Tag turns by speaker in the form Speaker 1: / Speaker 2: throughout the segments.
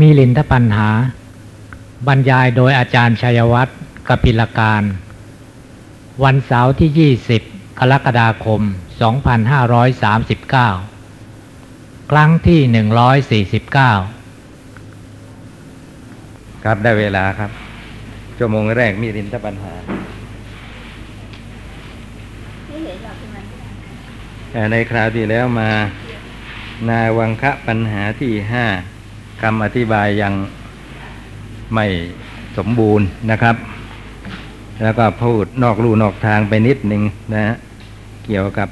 Speaker 1: มีลินทปัญหา บรรยายโดยอาจารย์ชัยวัฒน์กปิลการ วันเสาร์ที่ 20 กรกฎาคม 2539 ครั้งที่ 149
Speaker 2: ครับได้เวลาครับ ชั่วโมงแรกมีรินทปัญหาแต่ในคราวที่แล้วมา นาวังคะปัญหาที่ห้า คำอธิบายยังไม่สมบูรณ์นะครับ แล้วก็พูดนอกลู่นอกทางไปนิดหนึ่งนะฮะเกี่ยวกับ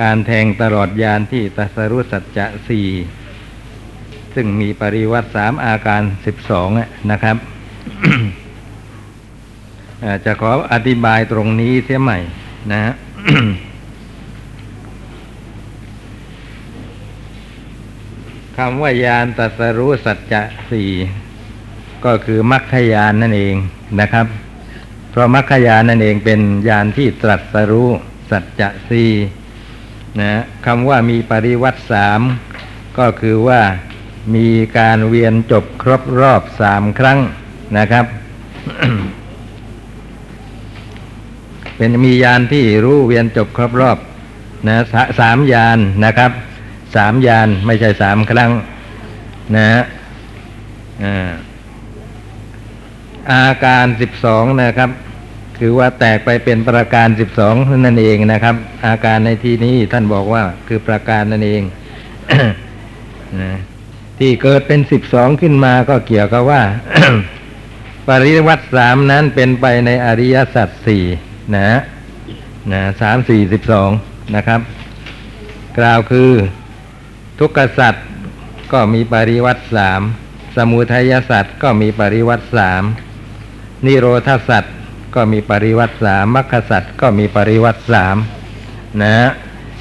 Speaker 2: การแทงตลอดยานที่ตัสรุสัจจะสี่ซึ่งมีปริวัติสามอาการสิบสองนะครับจะขออธิบายตรงนี้เสียใหม่นะฮะ คำว่ายานตัสรู้สัจจะสี่ก็คือมรรคยานนั่นเองนะครับ เพราะมรรคยานนั่นเองเป็นยานที่ตรัสรู้สัจจะสี่นะคำว่ามีปริวัติสามก็คือว่ามีการเวียนจบครบรอบสามครั้งนะครับ เป็นมียานที่รู้เวียนจบครบรอบนะสาสามยานนะครับ สามยานไม่ใช่สามครั้ง นะฮะอาอาการสิบสองนะครับ คือว่าแตกไปเป็นประการสิบสองนั่นเองนะครับ อาการในที่นี้ท่านบอกว่าคือประการนั่นเองนะที่เกิดเป็นสิบสองขึ้นมาก็เกี่ยวกับว่า ปริวัติสามนั้นเป็นไปในอริยสัจสี่นะนะสามสี่สิบสองนะครับ กล่าวคือ ทุกขสัตว์ก็มีปริวัติสามสมุทัยสัตว์ก็มีปริวัติสามนิโรธสัตว์ก็มีปริวัติสามมรรคสัตว์ก็มีปริวัติสามนะ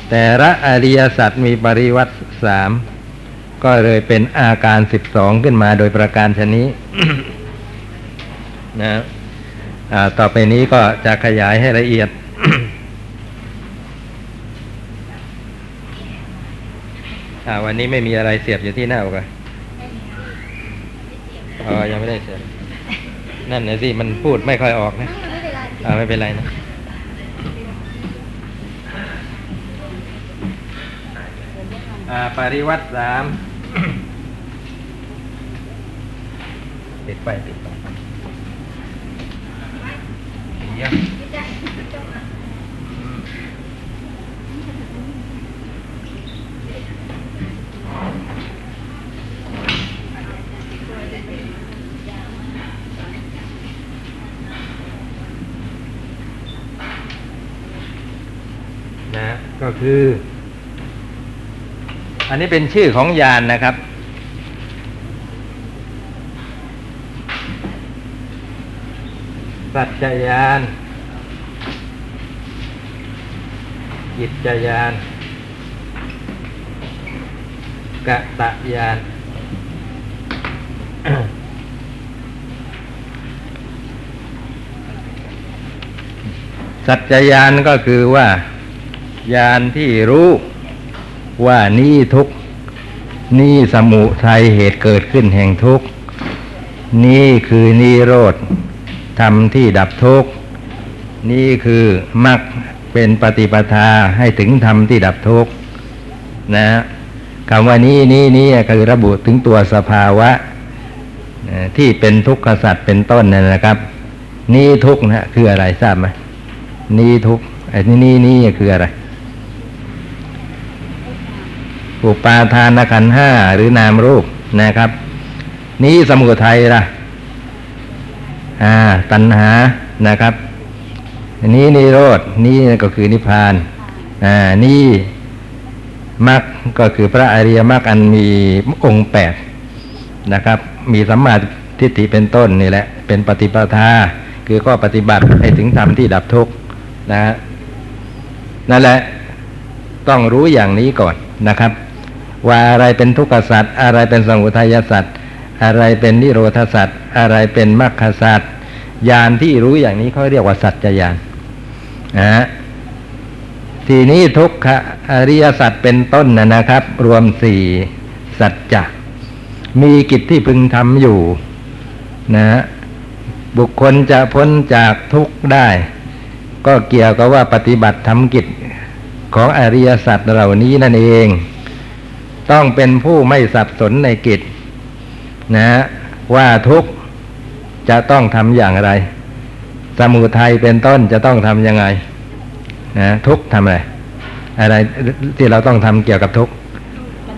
Speaker 2: แต่ละอริยสัตว์มีปริวัติสามก็เลยเป็นอาการสิบสองขึ้นมาโดยประการชนี้นะต่อไปนี้ก็จะขยายให้ละเอียด อ่าวันนี้ไม่มีอะไรเสียบอยู่ที่หน้าอกอะอ๋อยังไม่ได้เสียบนั่นนะสิมันพูดไม่ค่อยออกนะอ่าไม่เป็นไรนะอ่าปริวัติสามติดไปติดไปเยี่ยมนะ ก็คือ อันนี้เป็นชื่อของยานนะครับ สัจจยานจิตจยานกะตะยานสัจจยานก็คือว่า ยานที่รู้ว่านี่ทุกนี่สมุทัยเหตุเกิดขึ้นแห่งทุกนี่คือนิโรธธรรมที่ดับทุกนี่คือมรรคเป็นปฏิปทาให้ถึงธรรมที่ดับทุกนะคำว่านี้นี้นี้คือระบุถึงตัวสภาวะที่เป็นทุกขสัตว์เป็นต้นนั่นนะครับ นี่ทุกนะคืออะไรทราบไหมนี่ทุกไอ้นี่นี่นี่คืออะไร อุปาทานขันห้าหรือนามรูปนะครับ นี้สมุทัยล่ะอ่าตัณหานะครับนี้นิโรธนี่ก็คือนิพพานอ่านี่มรรคก็คือพระอริยมรรคอันมีองค์แปดนะครับ มีสัมมาทิฏฐิเป็นต้นนี่แหละ เป็นปฏิปทา คือข้อปฏิบัติให้ถึงธรรมที่ดับทุกข์นะฮะนั่นแหละต้องรู้อย่างนี้ก่อนนะครับ ว่าอะไรเป็นทุกขสัตว์อะไรเป็นสมุทัยสัตว์อะไรเป็นนิโรธสัตว์อะไรเป็นมรรคสัตว์ญาณที่รู้อย่างนี้เขาเรียกว่าสัจจญาณนะฮะทีนี้ทุกขอริยสัตว์เป็นต้นนะนะครับ รวมสี่สัจจะมีกิจที่พึงทำอยู่นะฮะบุคคลจะพ้นจากทุกข์ได้ ก็เกี่ยวกับว่าปฏิบัติทำกิจของอริยสัจเหล่านี้นั่นเอง ต้องเป็นผู้ไม่สับสนในกิจ นะฮะว่าทุกข์จะต้องทำอย่างไร สมุทัยเป็นต้นจะต้องทำยังไงนะทุกข์ทำอะไร อะไรที่เราต้องทำเกี่ยวกับทุกข์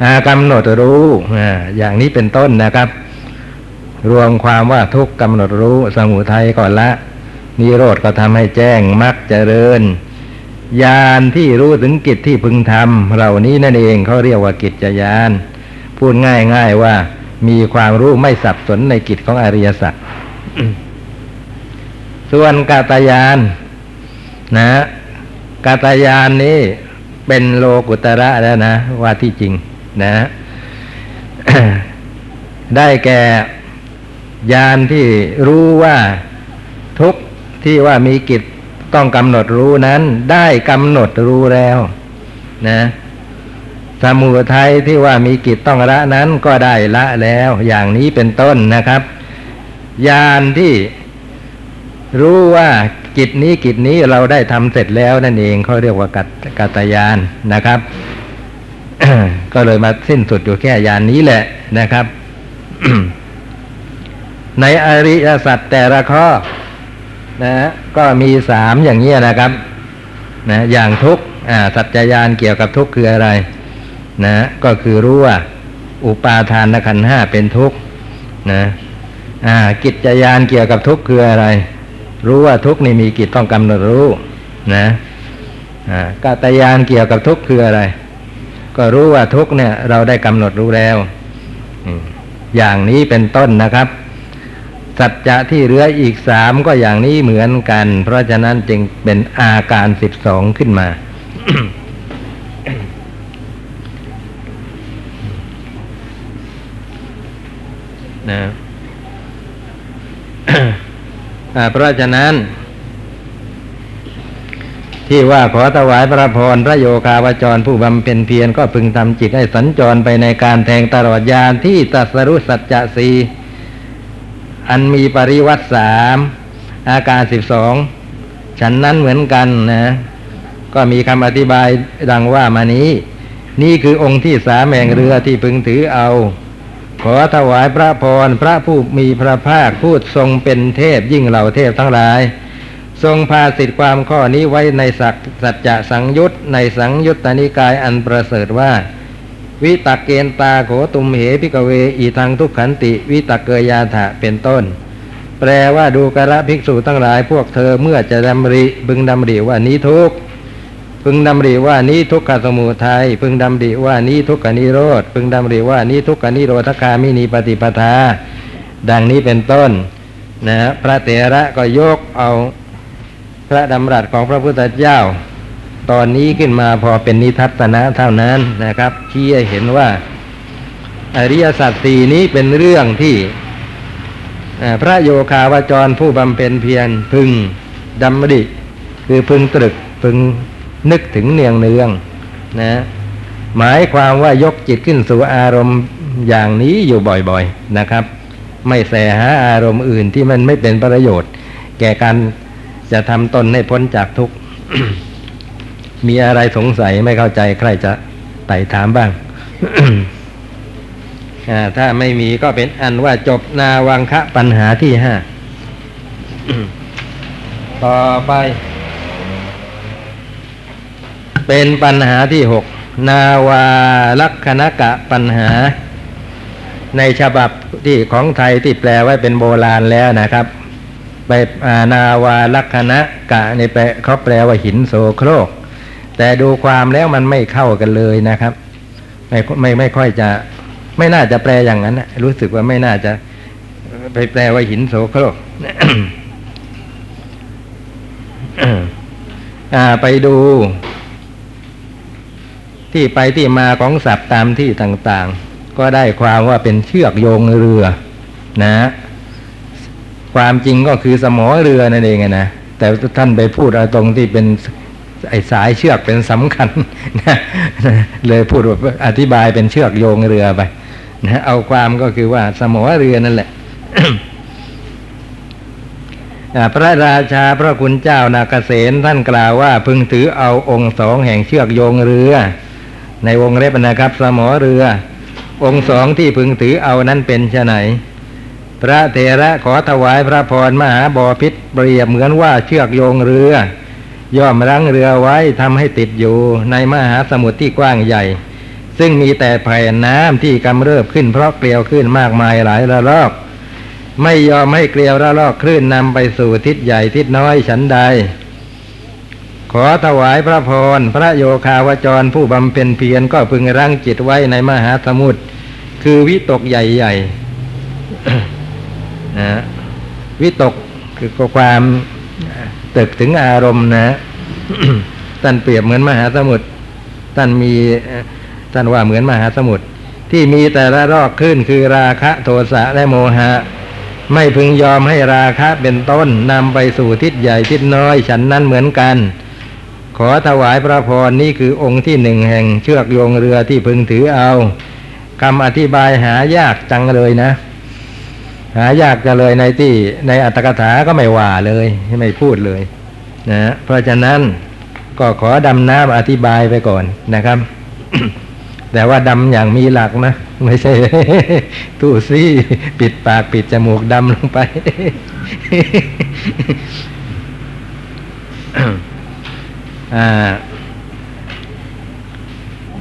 Speaker 2: อ่ากำหนดรู้อ่าอย่างนี้เป็นต้นนะครับ รวมความว่าทุกข์กำหนดรู้ สมุทัยก่อนละนิโรธก็ทำให้แจ้งมรรคเจริญ ญาณที่รู้ถึงกิจที่พึงทำเหล่านี้นั่นเองเขาเรียกว่ากิจญาณพูดง่ายๆว่ามีความรู้ไม่สับสนในกิจของอริยสัจส่วนกาตายานนะกาตายานนี้เป็นโลกุตระแล้วนะ ว่าที่จริงนะได้แก่ยานที่รู้ว่าทุกที่ว่ามีกิจ ต้องกำหนดรู้นั้นได้กำหนดรู้แล้วนะสมุทัยที่ว่ามีกิจต้องละนั้นก็ได้ละแล้ว อย่างนี้เป็นต้นนะครับยานที่รู้ว่ากิจนี้กิจนี้เราได้ทำเสร็จแล้วนั่นเองเขาเรียกว่ากัตกตยานนะครับ ก็เลยมาสิ้นสุดอยู่แค่ยานนี้แหละนะครับ ในอริยสัจแต่ละข้อ นะก็มีสามอย่างนี้นะครับนะอย่างทุกสัจจยานเกี่ยวกับทุกคืออะไร นะ ก็คือรู้ว่า อุปาทานขันห้าเป็นทุกนะอ่ากิจยานเกี่ยวกับทุกคืออะไร รู้ว่าทุกนี่มีกิจต้องกำหนดรู้นะอ่ากตยานเกี่ยวกับทุกคืออะไร ก็รู้ว่าทุกเนี่ย เราได้กำหนดรู้แล้วอย่างนี้เป็นต้นนะครับ สัจจะที่เหลืออีกสามก็อย่างนี้เหมือนกัน เพราะฉะนั้นจึงเป็นอาการสิบสองขึ้นมา นะเพราะฉะนั้น ที่ว่าขอถวายพระพรพระโยคาวจรผู้บำเพ็ญเพียรก็พึงทำจิตให้สัญจรไปในการแทงตลอดยานที่ตัสรุสัจจะสี อันมีปริวัติสามอาการสิบสองฉันนั้นเหมือนกันนะก็มีคำอธิบายดังว่ามานี้ นี่คือองค์ที่สามแห่งเรือที่พึงถือเอา ขอถวายพระพรพระผู้มีพระภาคพูดทรงเป็นเทพยิ่งเหล่าเทพทั้งหลาย ทรงพาสิทธิความข้อนี้ไว้ในสักสัจจะสังยุตในสังยุตตนิกายอันประเสริฐว่า วิตักเกณตาโขตุมเหพิกเว อีทางทุกขันติ วิตักเกยาถะเป็นต้น แปลว่าดูกระภิกษุทั้งหลายพวกเธอเมื่อจะดำริบึงดำริว่านี้ทุกพึงดำริว่านี้ทุกขสมุทัยพึงดำริว่านี้ทุกขนิโรธพึงดำริว่านี้ทุกขนิโรธคามินีปฏิปทา ดังนี้เป็นต้นนะพระเถระก็ยกเอาพระดำรัสของพระพุทธเจ้า ตอนนี้ขึ้นมาพอเป็นนิทัศนะเท่านั้นนะครับที่ให้เห็นว่า อริยสัจสี่นี้เป็นเรื่องที่พระโยคาวจรผู้บำเพ็ญเพียรพึงดำริ คือพึงตรึกพึงนึกถึงเนืองเนืองนะหมายความว่ายกจิตขึ้นสู่อารมณ์อย่างนี้อยู่บ่อยๆนะครับ ไม่แสหาอารมณ์อื่นที่มันไม่เป็นประโยชน์ แก่การจะทำตนให้พ้นจากทุกข์ มีอะไรสงสัยไม่เข้าใจใครจะไต่ถามบ้างถ้าไม่มีก็เป็นอันว่าจบนาวังคะปัญหาที่ห้าต่อไป เป็นปัญหาที่หกนาวาลักษณกะปัญหา ในฉบับที่ของไทยที่แปลไว้เป็นโบราณแล้วนะครับ ไปนาวาลักษณะกะในแปลเขาแปลว่าหินโสโครก แต่ดูความแล้วมันไม่เข้ากันเลยนะครับ ไม่ไม่ไม่ค่อยจะ ไม่น่าจะแปลอย่างนั้นรู้สึกว่าไม่น่าจะ ไปแปลว่าหินโสโครกไปดู ที่ไปที่มาของศัพท์ตามที่ต่าง ๆ ก็ได้ความว่าเป็นเชือกโยงเรือ นะ ความจริงก็คือสมอเรือนั่นเองนะแต่ท่านไปพูดเอาตรงที่เป็น ไอ้สายเชือกเป็นสำคัญนะเลยพูดอธิบายเป็นเชือกโยงเรือไปนะเอาความก็คือว่าสมอเรือนั่นแหละพระราชาพระคุณเจ้านาเกษตท่านกล่าวว่าพึงถือเอาองค์สองแห่งเชือกโยงเรือ ในวงเล็บนะครับ สมอเรือ องค์สองที่พึงถือเอานั้นเป็นชไฉนพระเถระขอถวายพระพรมหาบอพิษเปรียบเหมือนว่าเชือกโยงเรือ ย่อมรั้งเรือไว้ทำให้ติดอยู่ในมหาสมุทรที่กว้างใหญ่ ซึ่งมีแต่แผ่นน้ำที่กำเริบขึ้นเพราะเกลียวขึ้นมากมายหลายระลอก ไม่ยอมให้เกลียวระลอกคลื่นนำไปสู่ทิศใหญ่ทิศน้อยฉันใด ขอถวายพระพรพระโยคาวจรผู้บำเพ็ญเพียรก็พึงรั้งจิตไว้ในมหาสมุทรคือวิตกใหญ่ๆนะวิตกคือความ ตึกถึงอารมณ์นะท่านเปรียบเหมือนมหาสมุทรท่านมีท่านว่าเหมือนมหาสมุทรที่มีแต่ละรอกขึ้นคือราคะโทสะและโมหะ ไม่พึงยอมให้ราคะเป็นต้นนำไปสู่ทิศใหญ่ทิศน้อยฉันนั้นเหมือนกัน ขอถวายพระพรนี่คือองค์ที่หนึ่งแห่งเชือกโยงเรือที่พึงถือเอาคำอธิบายหายากจังเลยนะ หายากจะเลยในที่ในอัตถกถาก็ไม่ว่าเลยไม่พูดเลยนะเพราะฉะนั้นก็ขอดำน้ำอธิบายไปก่อนนะครับ แต่ว่าดำอย่างมีหลักนะ ไม่ใช่ตู้ซี่ปิดปากปิดจมูกดำลงไป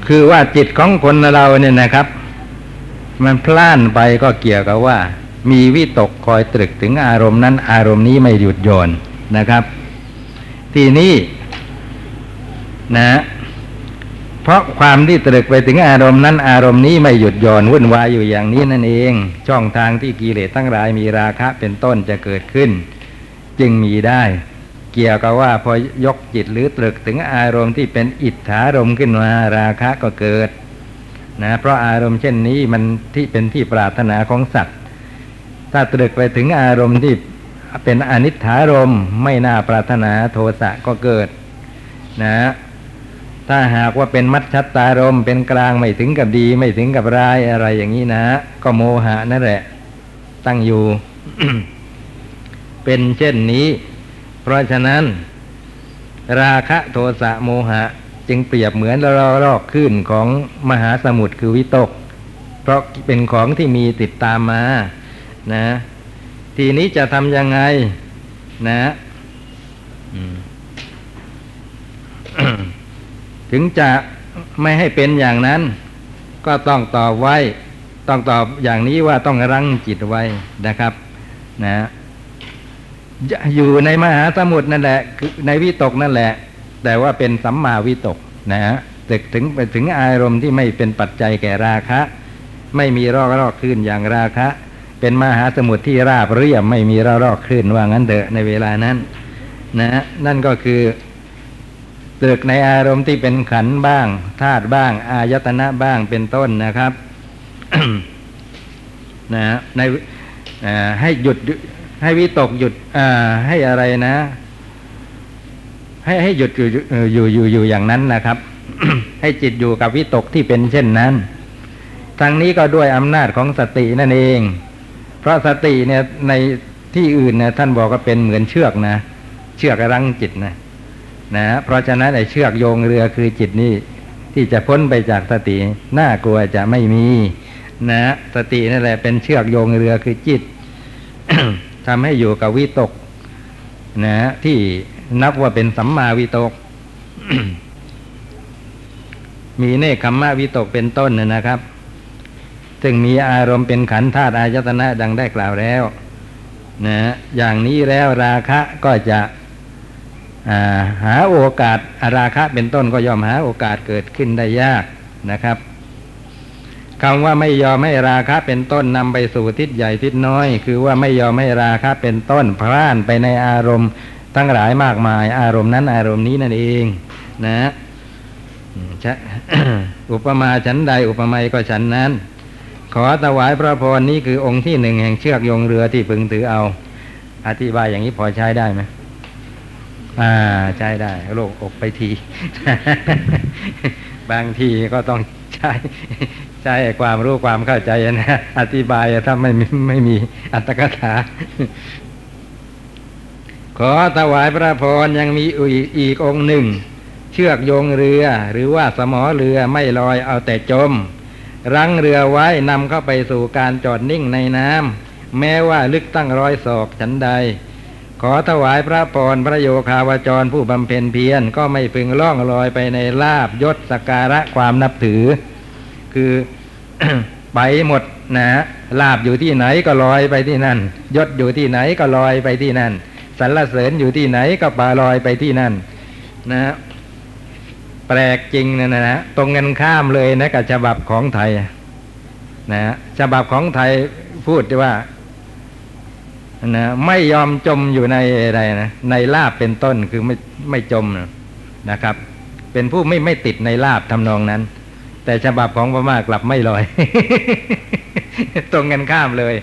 Speaker 2: คือว่าจิตของคนเราเนี่ยนะครับ มันพล่านไปก็เกี่ยวกับว่า มีวิตกคอยตรึกถึงอารมณ์นั้น อารมณ์นี้ไม่หยุดโยนนะครับ ทีนี้นะเพราะความที่ตรึกไปถึงอารมณ์นั้น อารมณ์นี้ไม่หยุดหย่อนวุ่นวายอยู่อย่างนี้นั่นเอง ช่องทางที่กิเลสทั้งหลายมีราคะเป็นต้นจะเกิดขึ้น จึงมีได้ เกี่ยวกับว่าพอยกจิตหรือตรึกถึงอารมณ์ที่เป็นอิทธารมณ์ขึ้นมาราคะก็เกิดนะเพราะอารมณ์เช่นนี้มันที่เป็นที่ปรารถนาของสัตว์ ถ้าตรึกไปถึงอารมณ์ที่เป็นอนิจฐารมณ์ไม่น่าปรารถนาโทสะก็เกิดนะถ้าหากว่าเป็นมัจฉัตตารมณ์เป็นกลางไม่ถึงกับดี ไม่ถึงกับร้ายอะไรอย่างนี้นะ ก็โมหะนั่นแหละ ตั้งอยู่ เป็นเช่นนี้ เพราะฉะนั้น ราคะโทสะโมหะ จึงเปรียบเหมือนระลอกขึ้นของมหาสมุทรคือวิตก เพราะเป็นของที่มีติดตามมา นะ ทีนี้จะทำยังไง นะถึงจะไม่ให้เป็นอย่างนั้น ก็ต้องตอบไว้ ต้องตอบอย่างนี้ว่าต้องรั้งจิตไว้นะครับ นะอยู่ในมหาสมุทรนั่นแหละคือในวิตกนั่นแหละ แต่ว่าเป็นสัมมาวิตกนะฮะตึกถึงไปถึงอารมณ์ที่ไม่เป็นปัจจัยแก่ราคะ ไม่มีรอกรอกคลื่นอย่างราคะ เป็นมหาสมุทรที่ราบเรียบไม่มีรอกรอกคลื่นว่างั้นเถอะในเวลานั้น นะ นั่นก็คือตรึกในอารมณ์ที่เป็นขันบ้างธาตุบ้าง อายตนะบ้างเป็นต้นนะครับนะในให้หยุดให้วิตกหยุดอ่าให้อะไรนะ ให้ให้หยุดอยู่อยู่อยู่อยู่อย่างนั้นนะครับ ให้จิตอยู่กับวิตกที่เป็นเช่นนั้นทั้งนี้ก็ด้วยอำนาจของสตินั่นเอง พราะสติเนี่ยในที่อื่นนะท่านบอกว่าเป็นเหมือนเชือกนะ เชือกรั้งจิตนะนะเพราะฉะนั้นไอ้เชือกโยงเรือคือจิตนี่ที่จะพ้นไปจากสติน่ากลัวจะไม่มี นะสตินั่นแหละเป็นเชือกโยงเรือคือจิตทำให้อยู่กับวิตก นะ ที่นับว่าเป็นสัมมาวิตก มีเนคขมมะวิตกเป็นต้นนะนะครับ ซึ่งมีอารมณ์เป็นขันธ์ธาตุอายตนะดังได้กล่าวแล้วนะอย่างนี้แล้วราคะก็จะาหาโอกาสาราคะเป็นต้นก็ยอมหาโอกาสเกิดขึ้นได้ยากนะครับคำว่าไม่ยอมให้ราคะเป็นต้นนำไปสู่ทิศใหญ่ทิศน้อย คือว่าไม่ยอมให้ราคะเป็นต้นพร่านไปในอารมณ์ทั้งหลายมากมาย อารมณ์นั้นอารมณ์นี้นั่นเองนะอืมชะอุปมาฉันใดอุปไมยก็ฉันนั้น ขอถวายพระพรนี้คือองค์ที่หนึ่งแห่งเชือกโยงเรือที่พึงถือเอา อธิบายอย่างนี้พอใช้ได้ไหมอ่าใช้ได้โลกอกไปที บางทีก็ต้องใช้ใช่ความรู้ความเข้าใจนะอธิบายถ้าไม่มีไม่มีอัตถกถา ขอถวายพระพรยังมีอีกอีกองค์หนึ่ง เชือกโยงเรือ หรือว่าสมอเรือไม่ลอยเอาแต่จม รั้งเรือไว้นำเข้าไปสู่การจอดนิ่งในน้ำแม้ว่าลึกตั้งร้อยศอกฉันใด ขอถวายพระพรพระโยคาวจรผู้บำเพ็ญเพียรก็ไม่พึงล่องลอยไปในลาบยศสกการะความนับถือ คือไปหมดนะลาบอยู่ที่ไหนก็ลอยไปที่นั่น ยศอยู่ที่ไหนก็ลอยไปที่นั่นสรรเสริญอยู่ที่ไหนก็ปลาลอยไปที่นั่น นะ แปลกจริงนะนะตรงกันข้ามเลยนะกับฉบับของไทยนะฉบับของไทยพูดว่านะไม่ยอมจมอยู่ในอะไรนะในลาบเป็นต้นคือไม่ไม่จมนะครับ เป็นผู้ไม่ไม่ติดในลาบทำนองนั้น แต่ฉบับของพม่ากลับไม่ลอย ตรงกันข้ามเลย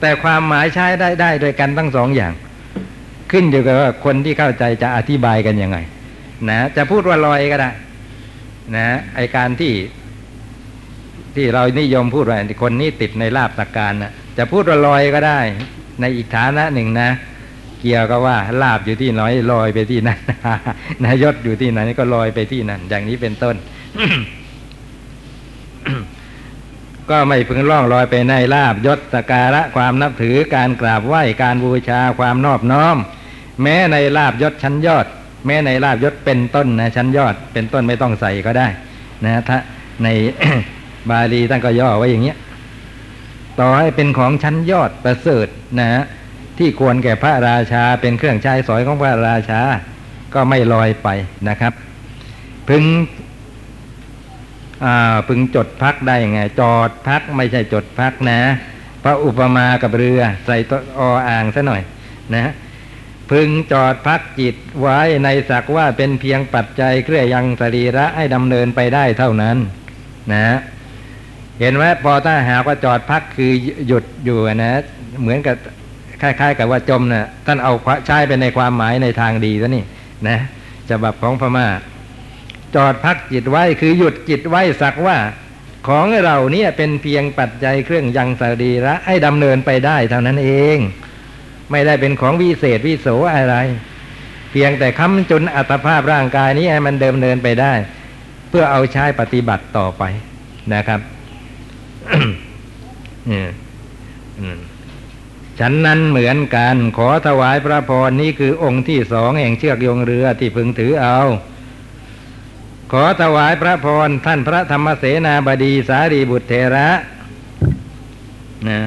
Speaker 2: แต่ความหมายใช้ได้ได้โดยกันทั้งสองอย่าง ขึ้นอยู่กับว่าคนที่เข้าใจจะอธิบายกันยังไง นะจะพูดว่าลอยก็ได้นะไอการที่ ที่เรานิยมพูดว่าคนนี้ติดในลาบสักการนะจะพูดว่าลอยก็ได้ ในอีกฐานะหนึ่งนะ เกี่ยวกับว่าลาบอยู่ที่ไหนลอยไปที่นั่นนายศอยู่ที่ไหนก็ลอยไปที่นั่นอย่างนี้เป็นต้น ก็ไม่พึงล่องลอยไปในลาบยศสการะความนับถือการกราบไหว้การบูชาความนอบน้อม แม้ในลาบยศชั้นยอด แม้ในลาบยศเป็นต้นนะชั้นยอดเป็นต้นไม่ต้องใส่ก็ได้ นะถ้าในบาลีท่านก็ย่อไว้อย่างเงี้ย ต่อให้เป็นของชั้นยอดประเสริฐนะฮะที่ควรแก่พระราชาเป็นเครื่องใช้สอยของพระราชา ก็ไม่ลอยไปนะครับ พึงอ่าพึงจดพักได้ไง จอดพักไม่ใช่จดพักนะ พระอุปมากับเรือใส่ตัวออ่างซะหน่อย นะ พึงจอดพักจิตไว้ในสักว่าเป็นเพียงปัจจัยเครื่อยังสรีระให้ดำเนินไปได้เท่านั้น นะ เห็นไหมพอถ้าหากว่าจอดพักคือหยุดอยู่นะ เหมือนกับคล้าย ๆ กับว่าจมนะ่ะท่านเอาใช้ไปในความหมายในทางดีซะนี่ นะฉบับของพม่า จอดพักจิตไว้คือหยุดจิตไว้สักว่า ของเราเนี่ยเป็นเพียงปัจจัยเครื่องยังสรีระให้ดำเนินไปได้เท่านั้นเอง ไม่ได้เป็นของวิเศษวิโสอะไร เพียงแต่ค้ำจุนอัตภาพร่างกายนี้ให้มันเดิมเนินไปได้ เพื่อเอาใช้ปฏิบัติต่อไปนะครับฉันนั้นเหมือนกันขอถวายพระพรนี้คือองค์ที่สองแห่งเชือกโยงเรือที่พึงถือเอา ขอถวายพระพรท่านพระธรรมเสนาบดีสารีบุตรเทระนะ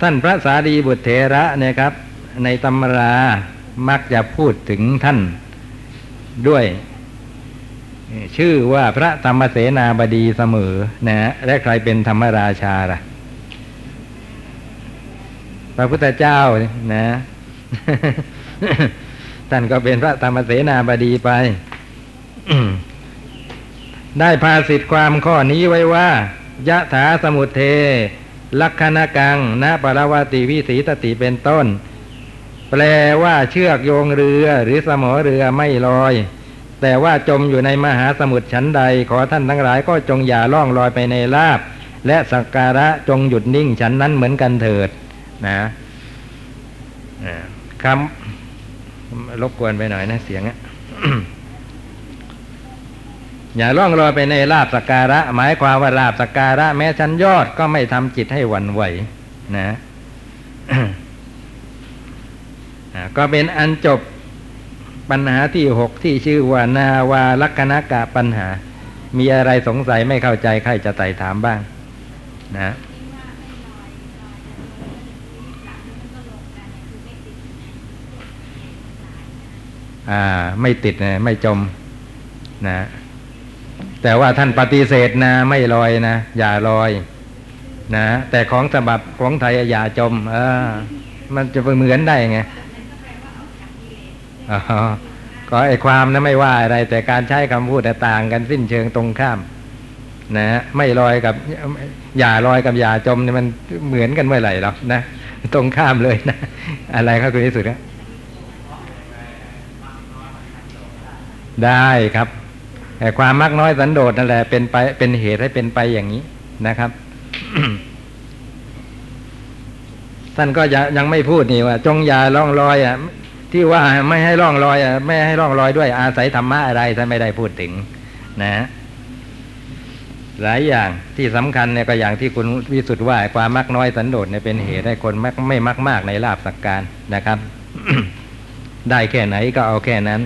Speaker 2: ท่านพระสารีบุตรเทระเนี่ยครับ ในตำรามักจะพูดถึงท่านด้วย ชื่อว่าพระธรรมเสนาบดีเสมอนะฮะและใครเป็นธรรมราชาล่ะ พระพุทธเจ้านะ ท่านก็เป็นพระธรรมเสนาบดีไป ได้ภาสิทธิความข้อนี้ไว้ว่ายะถาสมุทเท ลักขณกังนะปรวติวิสีตติเป็นต้น แปลว่าเชือกโยงเรือหรือสมอเรือไม่ลอย แต่ว่าจมอยู่ในมหาสมุทรชั้นใด ขอท่านทั้งหลายก็จงอย่าล่องลอยไปในลาบ และสักการะจงหยุดนิ่งฉันนั้นเหมือนกันเถิด นะคำรบกวนไปหน่อยนะเสียงอะ อย่าล่องลอยไปในลาบสักการะ หมายความว่าลาบสักการะ แม้ชั้นยอดก็ไม่ทำจิตให้หวั่นไหวนะก็เป็นอันจบปัญหาที่หกที่ชื่อว่านาวาลักนกะปัญหา มีอะไรสงสัยไม่เข้าใจใครจะไต่ถามบ้าง นะอ่า ไม่ติดนะไม่จมนะ แต่ว่าท่านปฏิเสธนะไม่ลอยนะ อย่าลอย นะ แต่ของฉบับของไทยอย่าจม เออ มันจะไปเหมือนได้ไงก็ไอความนะไม่ว่าอะไร แต่การใช้คำพูดต่างกันสิ้นเชิงตรงข้าม นะไม่ลอยกับอย่าลอยกับอย่าจมเนี่ยมันเหมือนกันเมื่อไหร่หรอกนะตรงข้ามเลยนะ อะไรครับคุณที่สุดครับได้ครับ ความมักน้อยสันโดษนั่นแหละเป็นไปเป็นเหตุให้เป็นไปอย่างนี้นะครับท่านก็ยังยังไม่พูดนี่ว่า จงอย่าล่องลอยอะที่ว่าไม่ให้ล่องลอยอะไม่ให้ล่องลอยด้วย อาศัยธรรมะอะไรท่านไม่ได้พูดถึง นะหลายอย่างที่สำคัญเนี่ยก็อย่างที่คุณวิสุทธ์ว่าความมักน้อยสันโดษเนี่ยเป็นเหตุให้คนมักไม่มักมากในลาบสักการนะครับ ได้แค่ไหนก็เอาแค่นั้น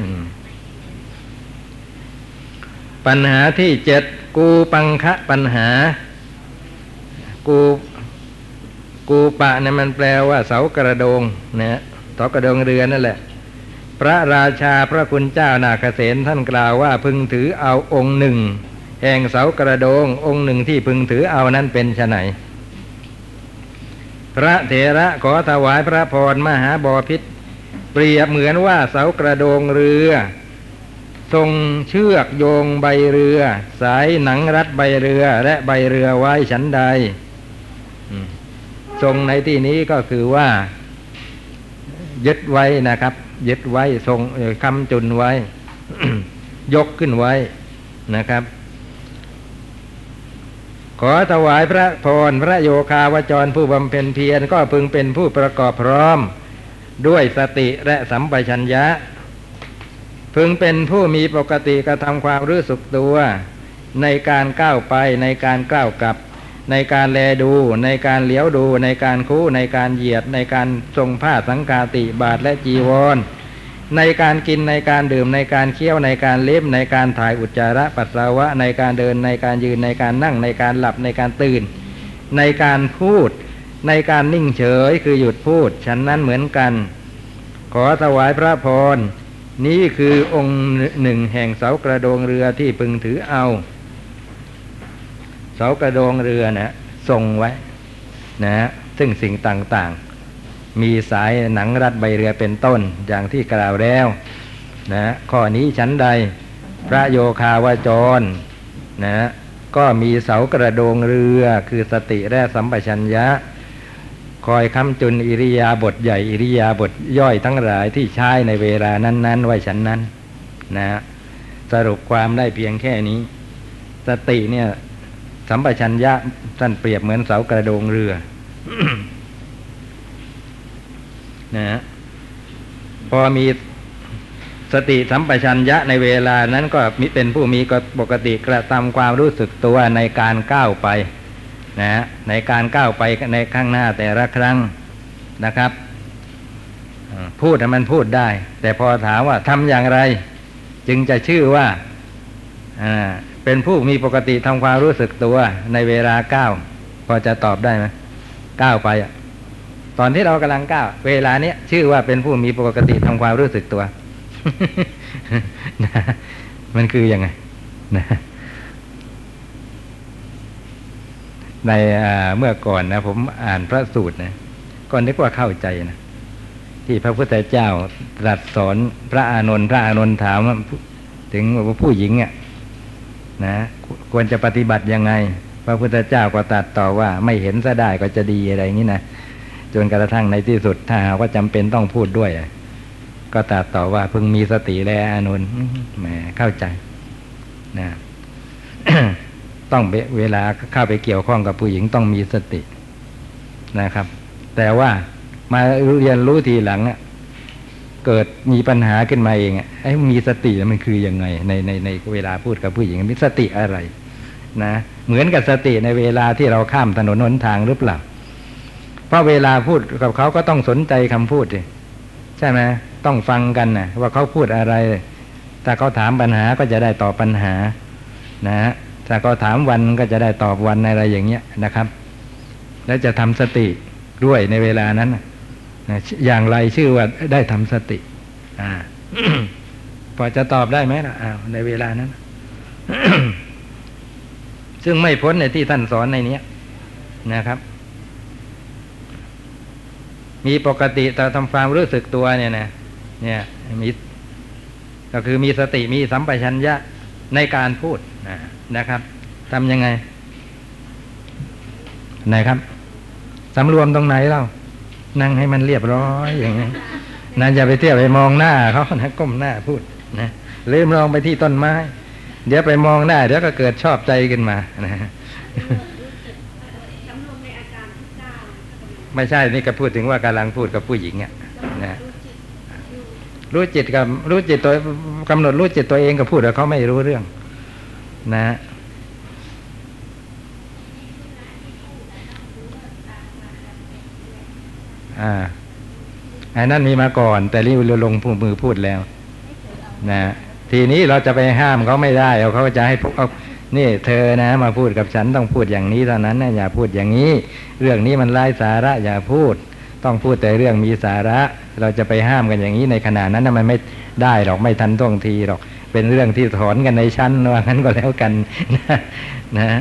Speaker 2: ปัญหาที่เจ็ดกูปังคะปัญหา กูกูปะเนี่ยมันแปลว่าเสากระโดงนะเสากระโดงเรือนั่นแหละ พระราชาพระคุณเจ้านาคเษนท่านกล่าวว่าพึงถือเอาองค์หนึ่ง แห่งเสากระโดง องค์หนึ่งที่พึงถือเอานั้นเป็นไฉนพระเถระขอถวายพระพรมหาบอพิษเปรียบเหมือนว่าเสากระโดงเรือ ทรงเชือกโยงใบเรือ สายหนังรัดใบเรือ และใบเรือไว้ฉันใดทรงในที่นี้ก็คือว่า ยึดไว้นะครับ ยึดไว้ทรงคำจุนไว้ ยกขึ้นไว้นะครับ ขอถวายพระพรพระโยคาวจรผู้บำเพ็ญเพียรก็พึงเป็นผู้ประกอบพร้อม ด้วยสติและสัมปชัญญะ พึงเป็นผู้มีปกติกระทำความรู้สึกตัว ในการก้าวไปในการก้าวกลับ ในการแลดู ในการเลี้ยวดู ในการคู่ในการเหยียด ในการทรงผ้าสังกาติบาทและจีวร ในการกินในการดื่มในการเคี้ยวในการเล็บในการถ่ายอุจจาระปัสสาวะ ในการเดินในการยืนในการนั่ง ในการหลับในการตื่น ในการพูด ในการนิ่งเฉยคือหยุดพูดฉันนั้นเหมือนกัน ขอถวายพระพร นี้คือองค์หนึ่งแห่งเสากระโดงเรือที่พึงถือเอา เสากระโดงเรือนะทรงไว้นะฮะซึ่งสิ่งต่างๆ มีสายหนังรัดใบเรือเป็นต้นอย่างที่กล่าวแล้วนะข้อนี้ชั้นใด พระโยคาวาจรนะก็มีเสากระโดงเรือคือสติและสัมปชัญญะ คอยคำจุนอิริยาบถใหญ่อิริยาบถย่อยทั้งหลายที่ใช้ในเวลานั้นๆไว้ฉันนั้นนะสรุปความได้เพียงแค่นี้ สติเนี่ย สัมปชัญญะท่านเปรียบเหมือนเสากระโดงเรือนะฮะพอมีสติสัมปชัญญะในเวลานั้นก็มีเป็นผู้มีปกติกระทำความรู้สึกตัวในการก้าวไป นะฮะในการก้าวไปในข้างหน้าแต่ละครั้งนะครับ พูดมันพูดได้ แต่พอถามว่าทำอย่างไร จึงจะชื่อว่าเป็นผู้มีปกติทำความรู้สึกตัวในเวลาก้าวพอจะตอบได้ไหมก้าวไปตอนที่เรากำลังก้าวเวลาเนี้ยชื่อว่าเป็นผู้มีปกติทำความรู้สึกตัวนะมันคืออยังไงนะ ในเมื่อก่อนนะผมอ่านพระสูตรนะก็นึกว่าเข้าใจนะที่พระพุทธเจ้าตรัสสอนพระอานนท์พระอานนท์ถามถึงว่าผู้หญิงอะนะควรจะปฏิบัติยังไง พระพุทธเจ้าก็ตรัสต่อว่า ไม่เห็นซะได้ก็จะดีอะไรอย่างนี้นะจนกระทั่งในที่สุดถ้าหากว่าจำเป็นต้องพูดด้วย ก็ตรัสต่อว่าพึงมีสติแลอานนท์แหมเข้าใจนะ ต้องเวลาเข้าไปเกี่ยวข้องกับผู้หญิงต้องมีสตินะครับ แต่ว่ามาเรียนรู้ทีหลังเกิดมีปัญหาขึ้นมาเองไอ้มีสติมันคือยังไงในในในเวลาพูดกับผู้หญิงมีสติอะไรนะเหมือนกับสติในเวลาที่เราข้ามถนนหนทางหรือเปล่าเพราะเวลาพูดกับเขาก็ต้องสนใจคำพูดดิใช่ไหมต้องฟังกันนะว่าเขาพูดอะไรถ้าเขาถามปัญหาก็จะได้ตอบปัญหานะ ถ้าเขาถามวันก็จะได้ตอบวันอะไรอย่างเงี้ยนะครับ แล้วจะทำสติด้วยในเวลานั้นนะอย่างไรชื่อว่าได้ทำสติ อ่าพอจะตอบได้ไหมล่ะอ้าวในเวลานั้น ซึ่งไม่พ้นในที่ท่านสอนในนี้นะครับ มีปกติต่ทำความรู้สึกตัวเนี่ยนะเนี่ยมีก็คือมีสติมีสัมปชัญญะในการพูดนะ นะครับทำยังไง ไหนครับสำรวมตรงไหนเล่านั่งให้มันเรียบร้อยอย่างนี้นะอย่าไปเที่ยวไปมองหน้าเขานะก้มหน้าพูดนะหรือมองไปที่ต้นไม้ เดี๋ยวไปมองหน้าเดี๋ยวก็เกิดชอบใจขึ้นมานะฮะไม่ใช่นี่ก็พูดถึงว่ากำลังพูดกับผู้หญิงอะนะรู้จิตกับรู้จิตตัวกำหนดรู้จิตตัวเองกับพูดแล้วเขาไม่รู้เรื่อง นะอ่าอันนั้นมีมาก่อน แต่รีวลงมือพูดแล้ว นะทีนี้เราจะไปห้ามเขาไม่ได้เอาเขาจะให้พวกเานี่เธอนะ มาพูดกับฉันต้องพูดอย่างนี้เท่านั้นนะอย่าพูดอย่างนี้ เรื่องนี้มันไร้สาระอย่าพูด ต้องพูดแต่เรื่องมีสาระ เราจะไปห้ามกันอย่างนี้ในขณะนั้นนะมันไม่ได้หรอกไม่ทันท่วงทีหรอก เป็นเรื่องที่ถอนกันในชั้นว่างั้นก็แล้วกันนะ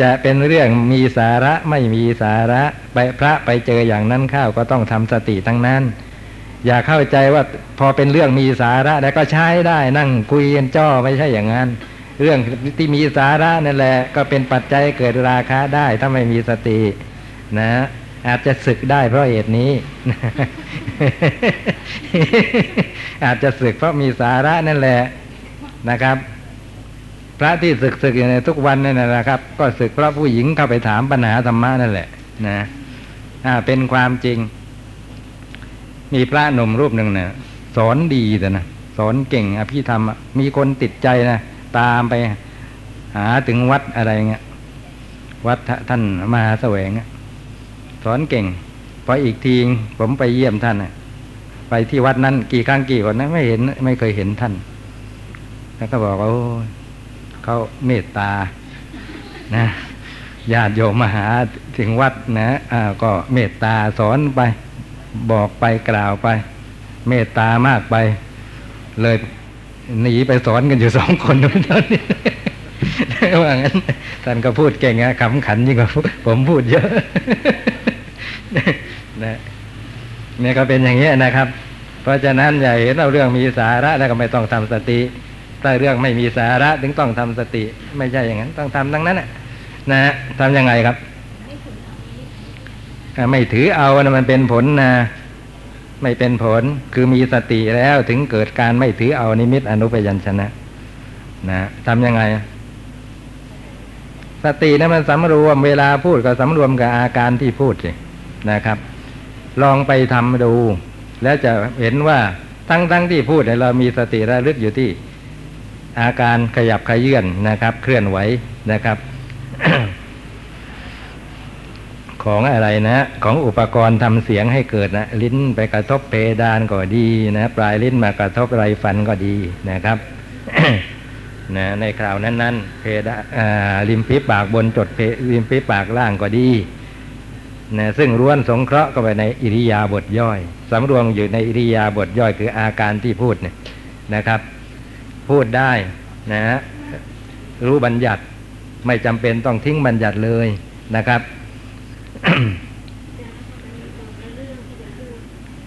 Speaker 2: จะเป็นเรื่องมีสาระไม่มีสาระไปพระไปเจออย่างนั้นข้าวก็ต้องทำสติทั้งนั้น อย่าเข้าใจว่าพอเป็นเรื่องมีสาระแล้วก็ใช้ได้นั่งคุยกันจ้อไม่ใช่อย่างนั้น เรื่องที่มีสาระนั่นแหละ ก็เป็นปัจจัยเกิดราคะได้ถ้าไม่มีสตินะ อาจจะศึกได้เพราะเหตุนี้ อาจจะศึกเพราะมีสาระนั่นแหละนะครับ พระที่ศึกศึกอยู่ในทุกวันนั่นแหละครับ ก็ศึกเพราะผู้หญิงเข้าไปถามปัญหาธรรมะนั่นแหละ นะอ่าเป็นความจริง มีพระหนุ่มรูปหนึ่งเนี่ยสอนดีแต่นะสอนเก่งอภิธรรมมีคนติดใจนะตามไปหาถึงวัดอะไรเงี้ยวัดท่านมหาแสวง สอนเก่งพออีกทีผมไปเยี่ยมท่านอะไปที่วัดนั้นกี่ครั้งกี่คนนะไม่เห็น ไม่เคยเห็นท่าน แล้วก็บอกว่าเขาเมตตา นะญาติโยมมาหาถึงวัดนะอ่าก็เมตตาสอนไป บอกไปกล่าวไป เมตตามากไป เลยหนีไปสอนกันอยู่สองคนตอนนี้ว่างั้นท่านก็พูดเก่งนะขำขันยิ่งกว่าผมพูดเยอะ นะเนี่ยก็เป็นอย่างนี้ยนะครับ เพราะฉะนั้นอย่าเห็นเอาเรื่องมีสาระแล้วก็ไม่ต้องทำสติถ้าเรื่องไม่มีสาระถึงต้องทำสติ ไม่ใช่อย่างนั้น ต้องทำทั้งนั้นน่ะนะฮะทำยังไงครับอ่าไม่ถือเอานะมันเป็นผลนะไม่เป็นผลคือมีสติแล้วถึงเกิดการไม่ถือเอานิมิตอนุปยัญชนะ นะทำยังไง สตินั้นมันสำรวมเวลาพูดก็สำรวมกับอาการที่พูดสิ นะครับ ลองไปทำดู แล้วจะเห็นว่าทั้งทั้งที่พูดเนี่ยเรามีสติระลึกอยู่ที่ อาการขยับขยื่นนะครับ เคลื่อนไหวนะครับ ของอะไรนะของอุปกรณ์ทำเสียงให้เกิดนะลิ้นไปกระทบเพดานก็ดีนะปลายลิ้นมากระทบไรฟันก็ดีนะครับนะในคราวนั้นๆเพดานอ่าริมฝีปากบนจดเพริมฝีปากล่างก็ดี นะซึ่งล้วนสงเคราะห์เข้าไปในอิริยาบถย่อยสำรวมอยู่ในอิริยาบถย่อยคืออาการที่พูดเนี่ยนะครับ พูดได้นะฮะรู้บัญญัติไม่จำเป็นต้องทิ้งบัญญัติเลยนะครับ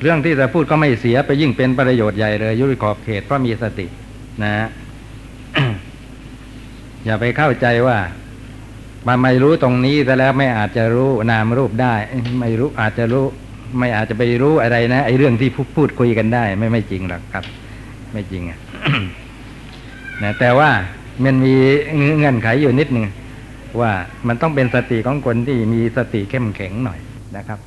Speaker 2: เรื่องที่จะพูดก็ไม่เสียไปยิ่งเป็นประโยชน์ใหญ่เลย ยุริขอบเขตเพราะมีสตินะฮะอย่าไปเข้าใจว่า มันไม่รู้ตรงนี้แต่แล้วไม่อาจจะรู้นามรูปได้ ไม่รู้อาจจะรู้ ไม่อาจจะไปรู้อะไรนะไอ้เรื่องที่พูดพูดคุยกันได้ ไม่ไม่จริงหรอกครับ ไม่จริงอะนะแต่ว่ามันมีเงื่อนไขอยู่นิดหนึ่งว่ามันต้องเป็นสติของคนที่มีสติเข้มแข็งหน่อยนะครับ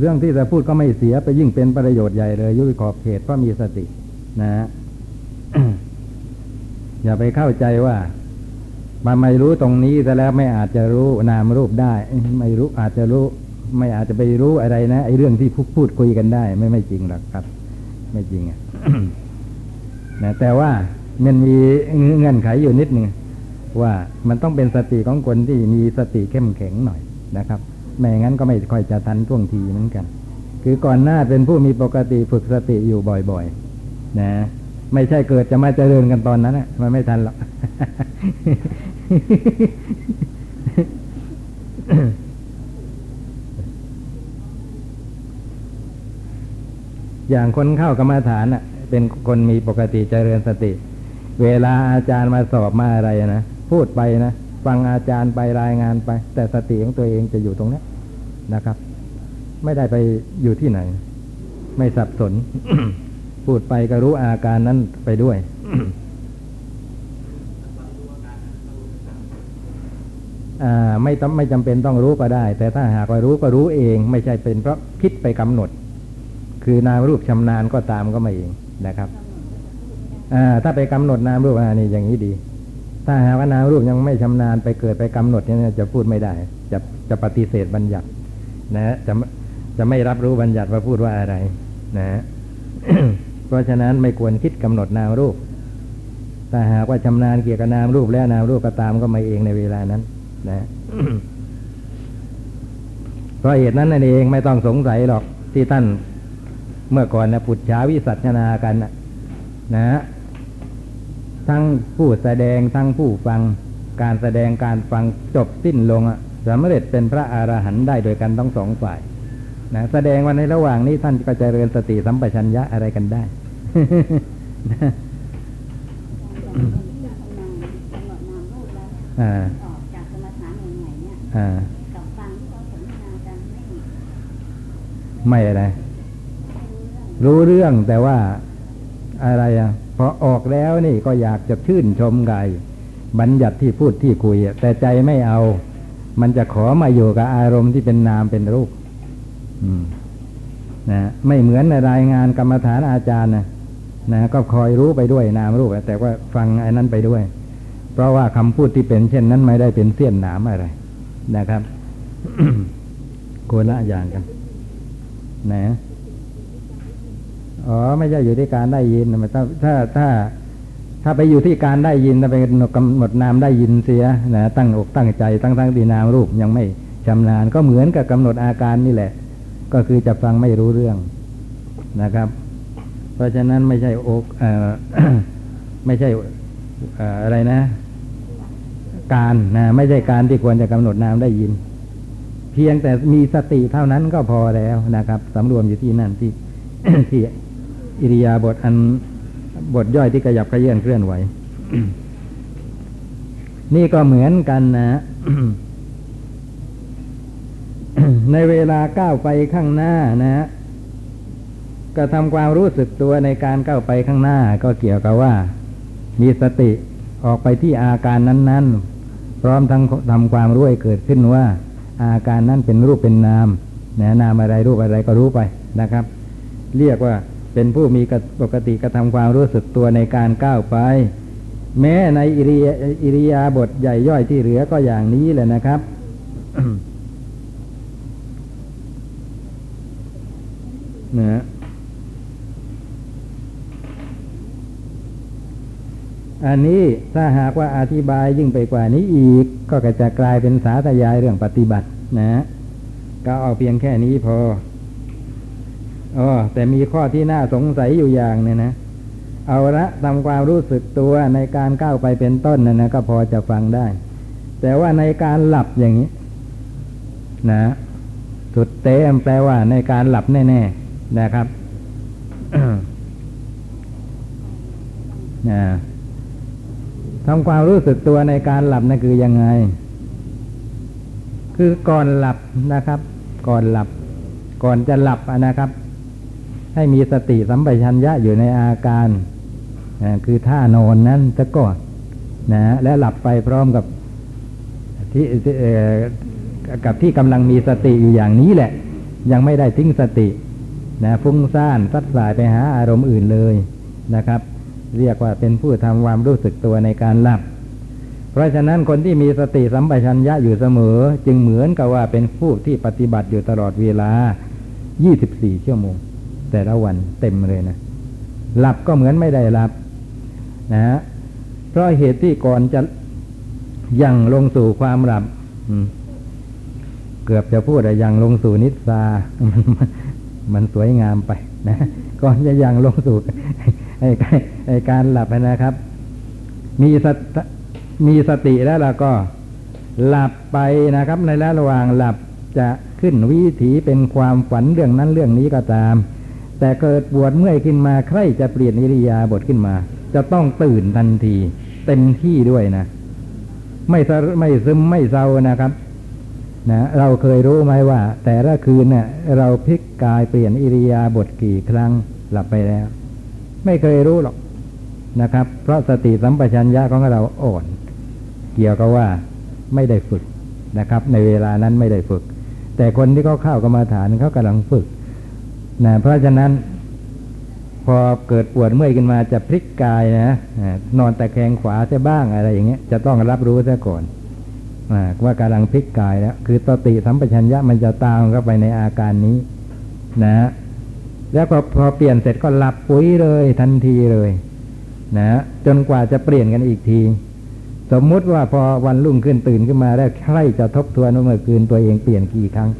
Speaker 2: เรื่องที่จะพูดก็ไม่เสียไปยิ่งเป็นประโยชน์ใหญ่เลย ยุริขอบเขตเพราะมีสตินะฮะอย่าไปเข้าใจว่า มันไม่รู้ตรงนี้แต่แล้วไม่อาจจะรู้นามรูปได้ ไม่รู้อาจจะรู้ ไม่อาจจะไปรู้อะไรนะไอ้เรื่องที่พูดพูดคุยกันได้ ไม่ไม่จริงหรอกครับ ไม่จริงอะนะแต่ว่ามันมีเงื่อนไขอยู่นิดหนึ่งว่ามันต้องเป็นสติของคนที่มีสติเข้มแข็งหน่อยนะครับ ไม่ย่างั้นก็ไม่ค่อยจะทันท่วงทีเหมือนกัน คือก่อนหน้าเป็นผู้มีปกติฝึกสติอยู่บ่อยๆ นะ ไม่ใช่เกิดจะมาเจริญกันตอนนั้นนะมันไม่ทันหรอกอย่างคนเข้ากรรมาฐานอะ เป็นคนมีปกติเจริญสติ เวลาอาจารย์มาสอบมาอะไรนะ พูดไปนะ ฟังอาจารย์ไปรายงานไป แต่สติของตัวเองจะอยู่ตรงนี้ นะครับ ไม่ได้ไปอยู่ที่ไหน ไม่สับสน พูดไปก็รู้อาการนั้นไปด้วยอ่าไม่ไม่จำเป็นต้องรู้ก็ได้ แต่ถ้าหากว่ารู้ก็รู้เอง ไม่ใช่เป็นเพราะคิดไปกำหนด คือนามรูปชำนาญก็ตามก็มาเองนะครับอ่าถ้าไปกำหนดนามรูปอ่านี่อย่างนี้ดี ถ้าหากว่านามรูปยังไม่ชำนาญไปเกิดไปกำหนดเนี่ยจะพูดไม่ได้ จะจะปฏิเสธบัญญัติ นะจะจะไม่รับรู้บัญญัติว่าพูดว่าอะไร นะ เพราะฉะนั้นไม่ควรคิดกำหนดนามรูปถ้าหากว่าชำนาญเกี่ยวกับนามรูปแล้วนามรูปก็ตามก็มาเองในเวลานั้น นะเพราะเหตุนั้นนั่นเองไม่ต้องสงสัยหรอกที่ท่านเมื่อก่อนนะปุจฉาวิสัชนากันนะนะทั้งผู้แสดงทั้งผู้ฟังการแสดงการฟังจบสิ้นลงอะ สำเร็จเป็นพระอรหันต์ได้โดยกันทั้งสองฝ่ายนะแสดงว่าในระหว่างนี้ท่านก็เจริญสติสัมปชัญญะอะไรกันได้อ่า
Speaker 3: ออกจากกรรมฐานใหม่ๆเนี่ย
Speaker 2: อ่า
Speaker 3: กับฟังที่เขาสนทนากันไม่
Speaker 2: ไม่อะไร รู้เรื่องแต่ว่าอะไรอะพอออกแล้วนี่ก็อยากจะชื่นชมไกบัญญัติที่พูดที่คุยอะแต่ใจไม่เอา มันจะขอมาอยู่กับอารมณ์ที่เป็นนามเป็นรูปนะไม่เหมือนในรายงานกรรมฐานอาจารย์นะนะก็คอยรู้ไปด้วยนามรูป แต่ว่าฟังไอ้นั้นไปด้วย เพราะว่าคำพูดที่เป็นเช่นนั้นไม่ได้เป็นเสี้ยนหนามอะไร นะครับคนละอย่างกันนะอ๋อไม่ใช่อยู่ที่การได้ยินมันถ้าถ้าถ้า ถ้าไปอยู่ที่การได้ยินถ้าไปกำหนดนามได้ยินเสียนะตั้งอกตั้งใจตั้งทั้งที่นามรูปยังไม่ชำนาญ ก็เหมือนกับกำหนดอาการนี่แหละ ก็คือจะฟังไม่รู้เรื่องนะครับ เพราะฉะนั้นไม่ใช่อกเอ่อไม่ใช่ออะไรนะ การนะไม่ใช่การที่ควรจะกำหนดนามได้ยิน เพียงแต่มีสติเท่านั้นก็พอแล้วนะครับสำรวมอยู่ที่นั่นที่ที่อิริยาบถอัน บทย่อยที่ขยับขยื่นเคลื่อนไหว นี่ก็เหมือนกันนะ ในเวลาก้าวไปข้างหน้านะก็ทำความรู้สึกตัวในการก้าวไปข้างหน้า ก็เกี่ยวกับว่า มีสติออกไปที่อาการนั้น ๆ พร้อมทั้งทำความรู้ให้เกิดขึ้นว่า อาการนั้นเป็นรูปเป็นนามนะนามอะไรรูปอะไรก็รู้ไปนะครับ เรียกว่า เป็นผู้มีปกติกระทำความรู้สึกตัวในการก้าวไป แม้ในอิริยาบถใหญ่ย่อยที่เหลือก็อย่างนี้แหละนะครับนะฮะอันนี้ถ้าหากว่าอธิบายยิ่งไปกว่านี้อีก ก็จะกลายเป็นสาธยายเรื่องปฏิบัตินะ ก็เอาเพียงแค่นี้พอ อ๋อแต่มีข้อที่น่าสงสัยอยู่อย่างเนี่ยนะ เอาละทำความรู้สึกตัวในการก้าวไปเป็นต้นนะนะก็พอจะฟังได้ แต่ว่าในการหลับอย่างนี้ นะสุดเต็มแปลว่าในการหลับแน่ๆนะครับนะทำความรู้สึกตัวในการหลับนั่นคือยังไง คือก่อนหลับนะครับ ก่อนหลับ ก่อนจะหลับนะครับ ให้มีสติสัมปชัญญะอยู่ในอาการนะคือท่านอนนั้นจะก่อนนะและหลับไปพร้อมกับที่กับที่กำลังมีสติอยู่อย่างนี้แหละ ยังไม่ได้ทิ้งสตินะฟุ้งซ่านซัดส่ายไปหาอารมณ์อื่นเลยนะครับ เรียกว่าเป็นผู้ทำความรู้สึกตัวในการหลับ เพราะฉะนั้นคนที่มีสติสัมปชัญญะอยู่เสมอ จึงเหมือนกับว่าเป็นผู้ที่ปฏิบัติอยู่ตลอดเวลา 24 ชั่วโมง แต่ละวันเต็มเลยนะ หลับก็เหมือนไม่ได้หลับนะฮะเพราะเหตุที่ก่อนจะยังลงสู่ความหลับเกือบจะพูดอะยังลงสู่นิสามันมันสวยงามไปนะก่อนจะยังลงสู่ไอ้ไอ้การหลับนะครับ มีสตมีสติแล้วเราก็หลับไปนะครับ ในระหว่างหลับจะขึ้นวิถีเป็นความฝันเรื่องนั้นเรื่องนี้ก็ตาม แต่เกิดปวดเมื่อยขึ้นมาใครจะเปลี่ยนอิริยาบถขึ้นมา จะต้องตื่นทันที เต็มที่ด้วยนะ ไม่ซะไม่ซึมไม่เศร้านะครับนะเราเคยรู้ไหมว่า แต่ละคืนเนี่ยเราพลิกกายเปลี่ยนอิริยาบถกี่ครั้งหลับไปแล้ว ไม่เคยรู้หรอกนะครับ เพราะสติสัมปชัญญะของเราอ่อน เกี่ยวกับว่าไม่ได้ฝึกนะครับ ในเวลานั้นไม่ได้ฝึก แต่คนที่เขาเข้ากรรมาฐานเขากำลังฝึก นะเพราะฉะนั้น พอเกิดปวดเมื่อยขึ้นมาจะพลิกกายนะนอนแต่แคงขวาจะบ้างอะไรอย่างเงี้ยจะต้องรับรู้ซะก่อนว่ากำลังพลิกกายแล้วคือสติสัมปชัญญะมันจะตามเข้าไปในอาการนี้ นะ แล้วพอพอเปลี่ยนเสร็จก็หลับปุ๋ยเลยทันทีเลย นะจนกว่าจะเปลี่ยนกันอีกที สมมุติว่าพอวันรุ่งขึ้นตื่นขึ้นมาแล้วใครจะทบทวนว่าเมื่อคืนตัวเองเปลี่ยนกี่ครั้ง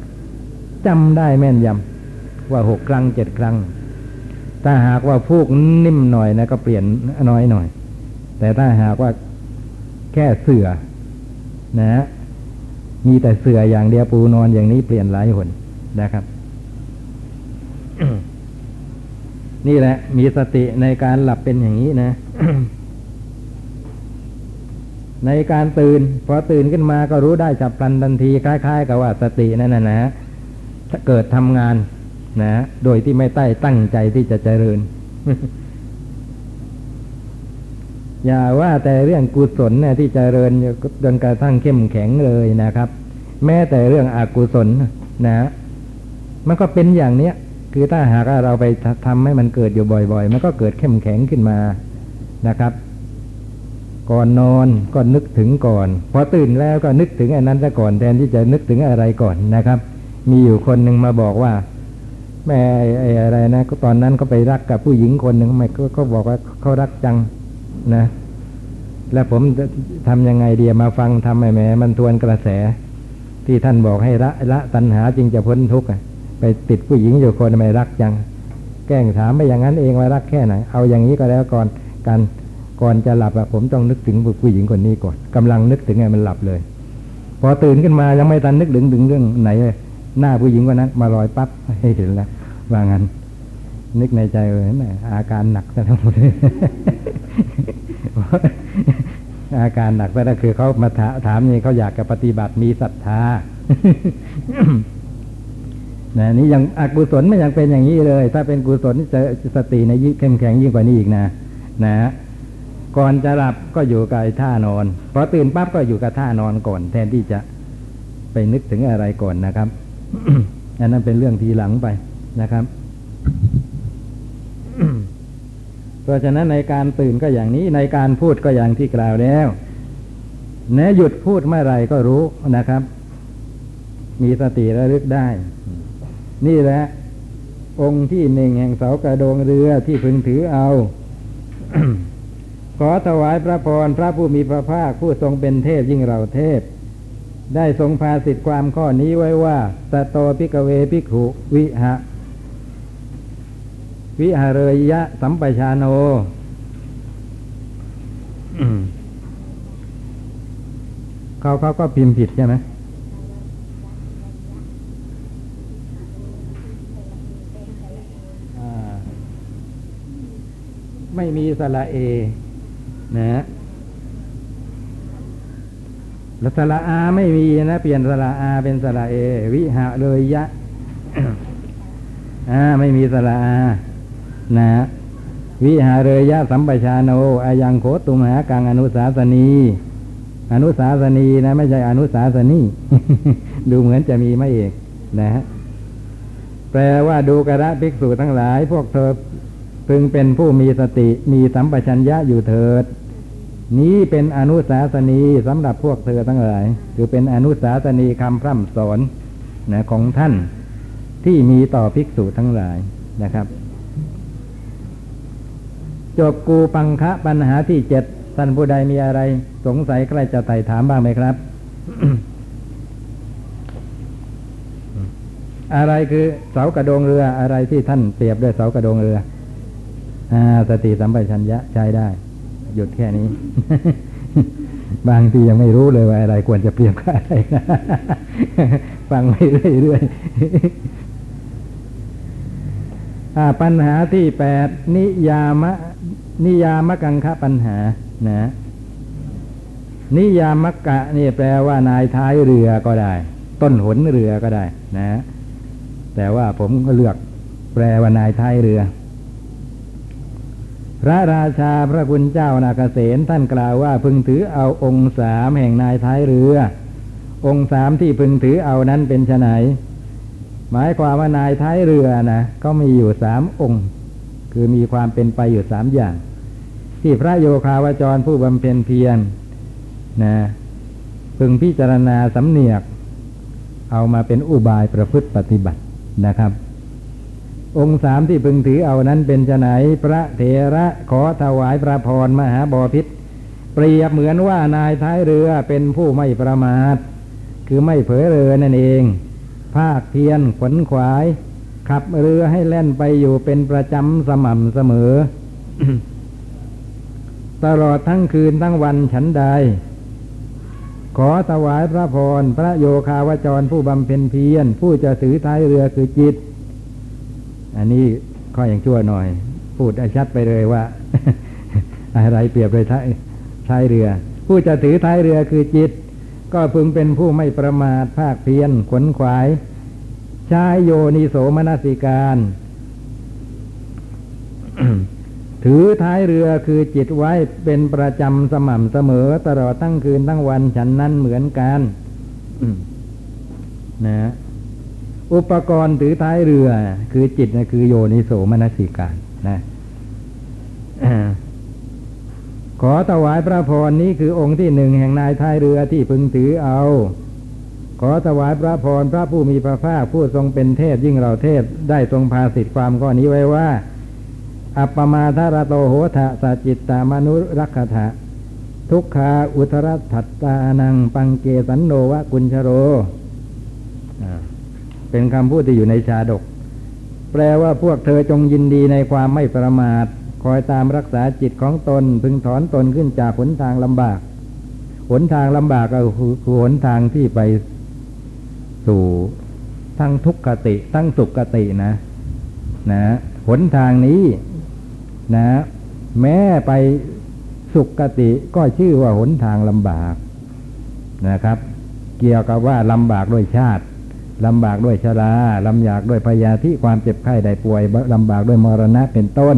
Speaker 2: จำได้แม่นยำ ว่าหกครั้งเจ็ดครั้ง ถ้าหากว่าฟูกนิ่มหน่อยนะก็เปลี่ยนน้อยหน่อย แต่ถ้าหากว่าแค่เสือนะฮะมีแต่เสืออย่างเดียวปูนอนอย่างนี้เปลี่ยนหลายหนนะครับ นี่แหละ มีสติในการหลับเป็นอย่างนี้นะในการตื่นพอตื่นขึ้นมาก็รู้ได้จับพลันทันทีคล้าย ๆ กับว่าสตินั่นนะนะถ้าเกิดทำงาน นะ โดยที่ไม่ใต้ตั้งใจที่จะเจริญ อย่าว่าแต่เรื่องกุศลเนี่ยที่เจริญจนกระทั่งเข้มแข็งเลยนะครับ แม้แต่เรื่องอกุศลนะ มันก็เป็นอย่างเนี้ย คือถ้าหากเราไปทำให้มันเกิดอยู่บ่อย ๆ มันก็เกิดเข้มแข็งขึ้นมานะครับก่อนนอนก็นึกถึงก่อนพอตื่นแล้วก็นึกถึงอันนั้นซะก่อนแทนที่จะนึกถึงอะไรก่อนนะครับ มีอยู่คนหนึ่งมาบอกว่า แม่ไอ้อะไรนะก็ตอนนั้นก็ไปรักกับผู้หญิงคนหนึ่งไม่ก็ก็บอกว่าเขารักจังนะ แล้วผมจะทำยังไงเดียมาฟังทำไมแหมมันทวนกระแส ที่ท่านบอกให้ละละตัณหาจึงจะพ้นทุกข์ไปติดผู้หญิงอยู่คนไม่รักจัง แกล้งถามไปอย่างนั้นเองว่ารักแค่ไหน เอาอย่างนี้ก็แล้วก่อนกันก่อนจะหลับอะผมต้องนึกถึงผู้หญิงคนนี้ก่อนกำลังนึกถึงไงมันหลับเลย พอตื่นขึ้นมายังไม่ทันนึกถึงถึงเรื่องไหนเลย หน้าผู้หญิงคนนั้น มาลอยปั๊บให้เห็นแล้ว ว่างั้น นึกในใจเลยแหมอาการหนักซะทั้งหมดอาการหนักซะก็คือเขามาถามนี่เขาอยากจะปฏิบัติมีศรัทธานะนี่ยังอกุศลไมันยังเป็นอย่างนี้เลย ถ้าเป็นกุศลจะสติในยิ่งเข้มแข็งยิ่งกว่านี้อีกนะ นะก่อนจะหลับก็อยู่กับท่านอนพอตื่นปั๊บก็อยู่กับท่านอนก่อน แทนที่จะไปนึกถึงอะไรก่อนนะครับ อันนั้นเป็นเรื่องทีหลังไปนะครับ เพราะฉะนั้นในการตื่นก็อย่างนี้ในการพูดก็อย่างที่กล่าวแล้วแนะหยุดพูดเมื่อไรก็รู้นะครับ มีสติระลึกได้ นี่แหละ องค์ที่หนึ่งแห่งเสากระโดงเรือที่พึงถือเอา ขอถวายพระพรพระผู้มีพระภาคผู้ทรงเป็นเทพยิ่งเหล่าเทพ ได้ทรงพาสิทธิความข้อนี้ไว้ว่าสโต ภิกขเว ภิกขุวิหะ วิหเรยยะสัมปชาโนเขาเขาก็พิมพ์ผิดใช่ไหมอ่าไม่มีสระเอ นะฮะแล้ว สระอาไม่มีนะ เปลี่ยนสระอาเป็นสระเอ วิหะเลยยะอ่าไม่มีสระอานะวิหาเรยยะสัมปชาโนอายังโคตุมหากังอนุสาสนี อนุสาสนีนะ ไม่ใช่อนุสาสนีดูเหมือนจะมีไม่เอกนะฮะแปลว่าดูกระภิกษุทั้งหลาย พวกเธอพึงเป็นผู้มีสติมีสัมปชัญญะอยู่เถิด นี้เป็นอนุสาสนีสำหรับพวกเธอทั้งหลาย คือเป็นอนุสาสนีคำพร่ำสอนนะของท่านที่มีต่อภิกษุทั้งหลายนะครับ จบกูปังคะปัญหาที่เจ็ดท่านผู้ใดมีอะไร สงสัยใกล้จะไต่ถามบ้างไหมครับ อะไรคือเสากระโดงเรืออะไรที่ท่านเปรียบด้วยเสากระโดงเรืออ่าสติสัมปชัญญะใช้ได้ หยุดแค่นี้ บางทียังไม่รู้เลยว่าอะไรควรจะเปรียบกับอะไรนะฟังไปเรื่อยๆปัญหาที่แปดนิยามะ นิยามะกังคะปัญหา นะ นิยามะกะนี่แปลว่านายท้ายเรือก็ได้ ต้นหนเรือก็ได้ นะ แต่ว่าผมก็เลือกแปลว่านายท้ายเรือ พระราชาพระคุณเจ้านาคเกษตท่านกล่าวว่าพึงถือเอาองค์สามแห่งนายท้ายเรือ องค์สามที่พึงถือเอานั้นเป็นไนหมายความว่านายท้ายเรือนะก็มีอยู่สามองค์ คือมีความเป็นไปอยู่สามอย่าง ที่พระโยคาวจรผู้บำเพ็ญเพียรนะพึงพิจารณาสำเนียก เอามาเป็นอุบายประพฤติปฏิบัตินะครับ องค์สามที่พึงถือเอานั้นเป็นจะไหนพระเถระขอถวายพระพรมหาบอพิษเปรียบเหมือนว่านายท้ายเรือเป็นผู้ไม่ประมาท คือไม่เผลอเรือนั่นเอง ภาคเพียรขวนขวาย ขับเรือให้แล่นไปอยู่เป็นประจำสม่ำเสมอ ตลอดทั้งคืนทั้งวันฉันใด ขอถวายพระพรพระโยคาวจรผู้บำเพ็ญเพียรผู้จะถือท้ายเรือคือจิต อันนี้ข้ออย่างชั่วหน่อย พูดให้ชัดไปเลยว่า อะไรเปรียบเลยท้ายท้ายเรือ ผู้จะถือท้ายเรือคือจิต ก็พึงเป็นผู้ไม่ประมาทภาคเพียรขนขวาย ใช้โยนิโสมนสิการ ถือท้ายเรือคือจิตไว้เป็นประจำสม่ำเสมอ ตลอดทั้งคืนทั้งวันฉันนั้นเหมือนกันนะ อุปกรณ์ถือท้ายเรือ คือจิตนะคือโยนิโสมนสิการนะขอถวายพระพรนี้คือองค์ที่หนึ่งแห่งนายท้ายเรือที่พึงถือเอา ขอถวายพระพรพระผู้มีพระภาคผู้ทรงเป็นเทพยิ่งเราเทพได้ทรงพาสิทธิความข้อนี้ไว้ว่า อัปปมาทารโตโหทะสัจจิตตามนุรักขะทุกขาอุทรัตัตตานัง ปังเกสันโนวะกุญชโร เป็นคำพูดที่อยู่ในชาดก แปลว่าพวกเธอจงยินดีในความไม่ประมาท คอยตามรักษาจิตของตน พึงถอนตนขึ้นจากหนทางลำบาก หนทางลำบากก็คือคือหนทางที่ไปสู่ทั้งทุกขติทั้งสุขตินะ นะหนทางนี้นะ แม้ไปสุขติก็ชื่อว่าหนทางลำบากนะครับ เกี่ยวกับว่าลำบากด้วยชาติ ลำบากด้วยชราลำบากด้วยพยาธิความเจ็บไข้ได้ป่วยลำบากด้วยมรณะเป็นต้น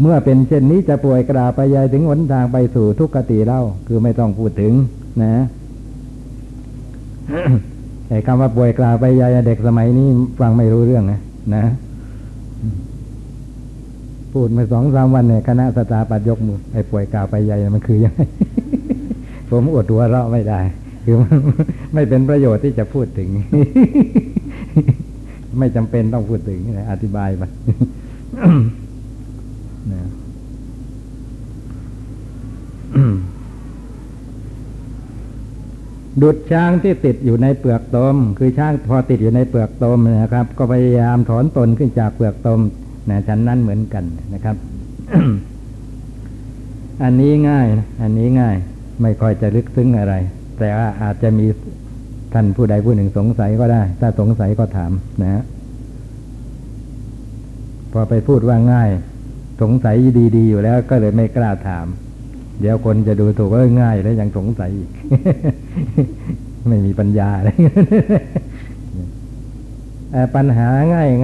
Speaker 2: เมื่อเป็นเช่นนี้จะป่วยกราไปยายถึงหนทางไปสู่ทุกขติเล่าคือไม่ต้องพูดถึงนะไอ้คำว่าป่วยกล่าวไปยายเด็กสมัยนี้ฟังไม่รู้เรื่องนะนะพูดมาสองสามวันเนี่ยคณะสตาปัดยกมือไอ้ป่วยกล่าวไปยายมันคือยังไงผมอดหัวเราะไม่ได้ คือไม่เป็นประโยชน์ที่จะพูดถึง ไม่จำเป็นต้องพูดถึงอธิบายไปนะดุดช้างที่ติดอยู่ในเปลือกตม คือช้างพอติดอยู่ในเปลือกตมนะครับ ก็พยายามถอนตนขึ้นจากเปลือกตมนะฉันนั้นเหมือนกันนะครับ อันนี้ง่ายนะอันนี้ง่าย ไม่ค่อยจะลึกซึ้งอะไร แต่ว่าอาจจะมีท่านผู้ใดผู้หนึ่งสงสัยก็ได้ ถ้าสงสัยก็ถามนะฮะพอไปพูดว่าง่าย สงสัยดี ๆ อยู่แล้ว ก็เลยไม่กล้าถาม เดี๋ยวคนจะดูถูกว่าง่ายแล้วยังสงสัยอีก ไม่มีปัญญาอะไรปัญหา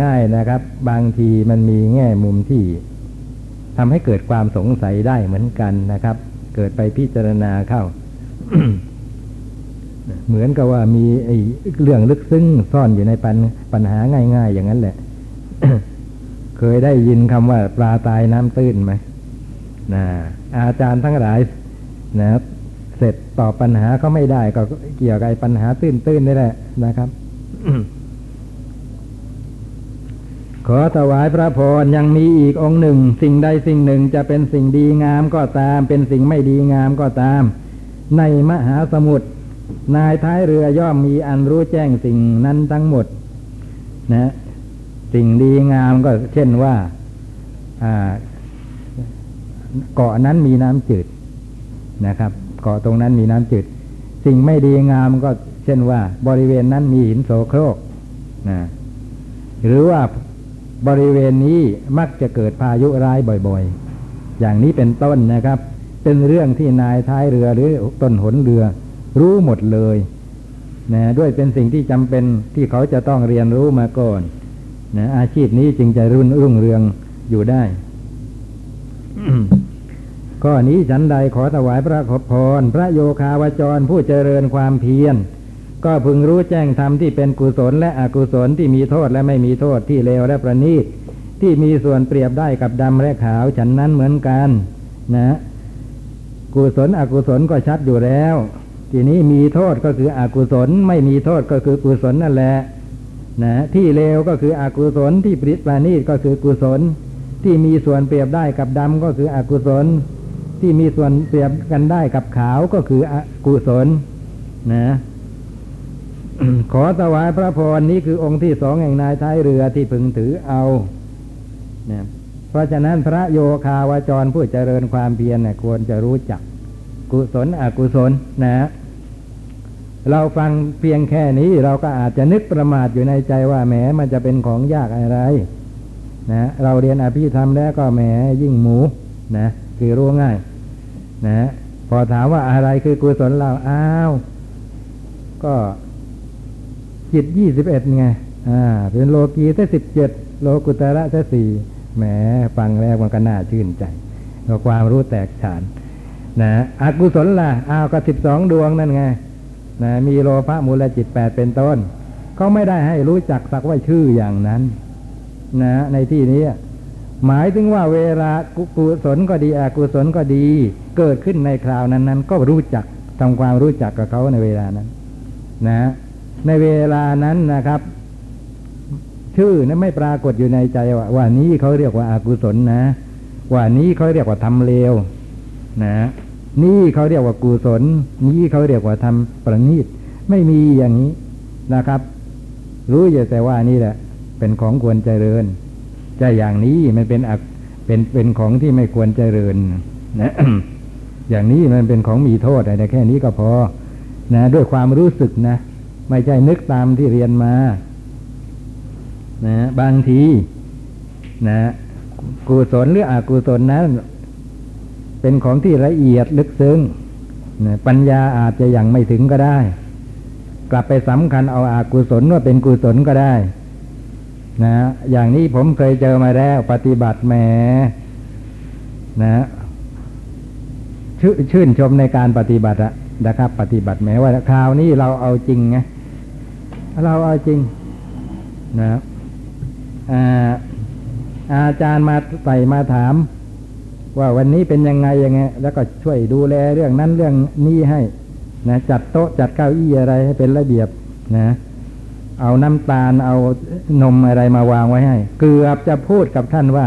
Speaker 2: ง่าย ๆนะครับ บางทีมันมีแง่มุมที่ทำให้เกิดความสงสัยได้เหมือนกันนะครับ เกิดไปพิจารณาเข้า เหมือนกับว่ามีไอ้เรื่องลึกซึ้งซ่อนอยู่ในปัญปัญหาง่าย ๆ อย่างนั้นแหละ เคยได้ยินคำว่าปลาตายน้ำตื้นไหมนะอาจารย์ทั้งหลายนะครับเสร็จตอบปัญหาก็ไม่ได้ก็เกี่ยวกับปัญหาตื้นๆนี่แหละนะครับขอถวายพระพรยังมีอีกองค์หนึ่ง สิ่งใดสิ่งหนึ่งจะเป็นสิ่งดีงามก็ตาม เป็นสิ่งไม่ดีงามก็ตาม ในมหาสมุทร นายท้ายเรือย่อมมีอันรู้แจ้งสิ่งนั้นทั้งหมด นะ สิ่งดีงามก็เช่นว่าเกาะนั้นมีน้ำจืดนะครับ เกาะตรงนั้นมีน้ำจืด สิ่งไม่ดีงามก็เช่นว่า บริเวณนั้นมีหินโสโครกนะหรือว่าบริเวณนี้มักจะเกิดพายุร้ายบ่อยๆ อย่างนี้เป็นต้นนะครับ เป็นเรื่องที่นายท้ายเรือหรือต้นหนเรือ รู้หมดเลยนะด้วยเป็นสิ่งที่จำเป็นที่เขาจะต้องเรียนรู้มาก่อนนะอาชีพนี้จึงจะรุ่นรุ่งเรืองอยู่ได้ข้อนี้ฉันใดขอถวายพระขพรพระโยคาวจรผู้เจริญความเพียร ก็พึงรู้แจ้งธรรมที่เป็นกุศลและอกุศลที่มีโทษและไม่มีโทษที่เลวและประณีตที่มีส่วนเปรียบได้กับดำและขาวฉันนั้นเหมือนกัน นะ กุศลอกุศลก็ชัดอยู่แล้ว ทีนี้มีโทษก็คืออกุศล ไม่มีโทษก็คือกุศลนั่นแหละนะที่เลวก็คืออกุศลที่ปริปราณีตก็คือกุศล ที่มีส่วนเปรียบได้กับดำก็คืออกุศล ที่มีส่วนเปรียบกันได้กับขาวก็คืออกุศลนะขอถวายพระพรนี้คือองค์ที่สองแห่งนายท้ายเรือที่พึงถือเอานะเพราะฉะนั้นพระโยคาวาจรผู้เจริญความเพียรเนี่ยควรจะรู้จักกุศลอกุศลนะ เราฟังเพียงแค่นี้เราก็อาจจะนึกประมาทอยู่ในใจว่าแหมมันจะเป็นของยากอะไรนะเราเรียนอภิธรรมแล้วก็แหมยิ่งหมูนะคือรู้ง่ายนะพอถามว่าอะไรคือกุศลเราอ้าว ก็จิตยี่สิบเอ็ดไงอ่า เป็นโลกีแค่สิบเจ็ดโลกุตระแค่สี่แหมฟังแล้วมันก็น่าชื่นใจก็ความรู้แตกฉานนะอกุศลล่ะอ้าวก็สิบสองดวงนั่นไง นะมีโลภะมูลจิตแปดเป็นต้นเขาไม่ได้ให้รู้จักสักว่าชื่ออย่างนั้นนะในที่นี้ หมายถึงว่าเวลากุศลก็ดีอกุศลก็ดี เกิดขึ้นในคราวนั้นๆก็รู้จักทำความรู้จักกับเขาในเวลานั้น นะ ในเวลานั้นนะครับ ชื่อนั้นไม่ปรากฏอยู่ในใจว่าว่านี้เขาเรียกว่าอากุศลนะ ว่านี้เขาเรียกว่าทำเลวนะ นี่เขาเรียกว่ากุศลนี่เขาเรียกว่าทำประณีตไม่มีอย่างนี้นะครับ รู้อยู่แต่ว่านี่แหละ เป็นของควรเจริญจะอย่างนี้มันเป็นอักเป็นเป็นของที่ไม่ควรเจริญนะอย่างนี้มันเป็นของมีโทษอะไรแค่นี้ก็พอ นะ ด้วยความรู้สึกนะ ไม่ใช่นึกตามที่เรียนมา นะ บางที นะกุศลหรืออกุศลนั้น เป็นของที่ละเอียดลึกซึ้งปัญญาอาจจะยังไม่ถึงก็ได้ กลับไปสำคัญเอาอากุศลว่าเป็นกุศลก็ได้ นะอย่างนี้ผมเคยเจอมาแล้ว ปฏิบัติแหมนะชชื่นชมในการปฏิบัติอะนะครับ ปฏิบัติแม้ว่าคราวนี้เราเอาจริงไงเราเอาจริงนะอาอาจารย์มาใส่มาถาม ว่าวันนี้เป็นยังไงยังไง แล้วก็ช่วยดูแลเรื่องนั้นเรื่องนี้ให้นะจัดโต๊ะจัดเก้าอี้อะไรให้เป็นระเบียบนะเอาน้ำตาลเอานมอะไรมาวางไว้ให้ เกือบจะพูดกับท่านว่า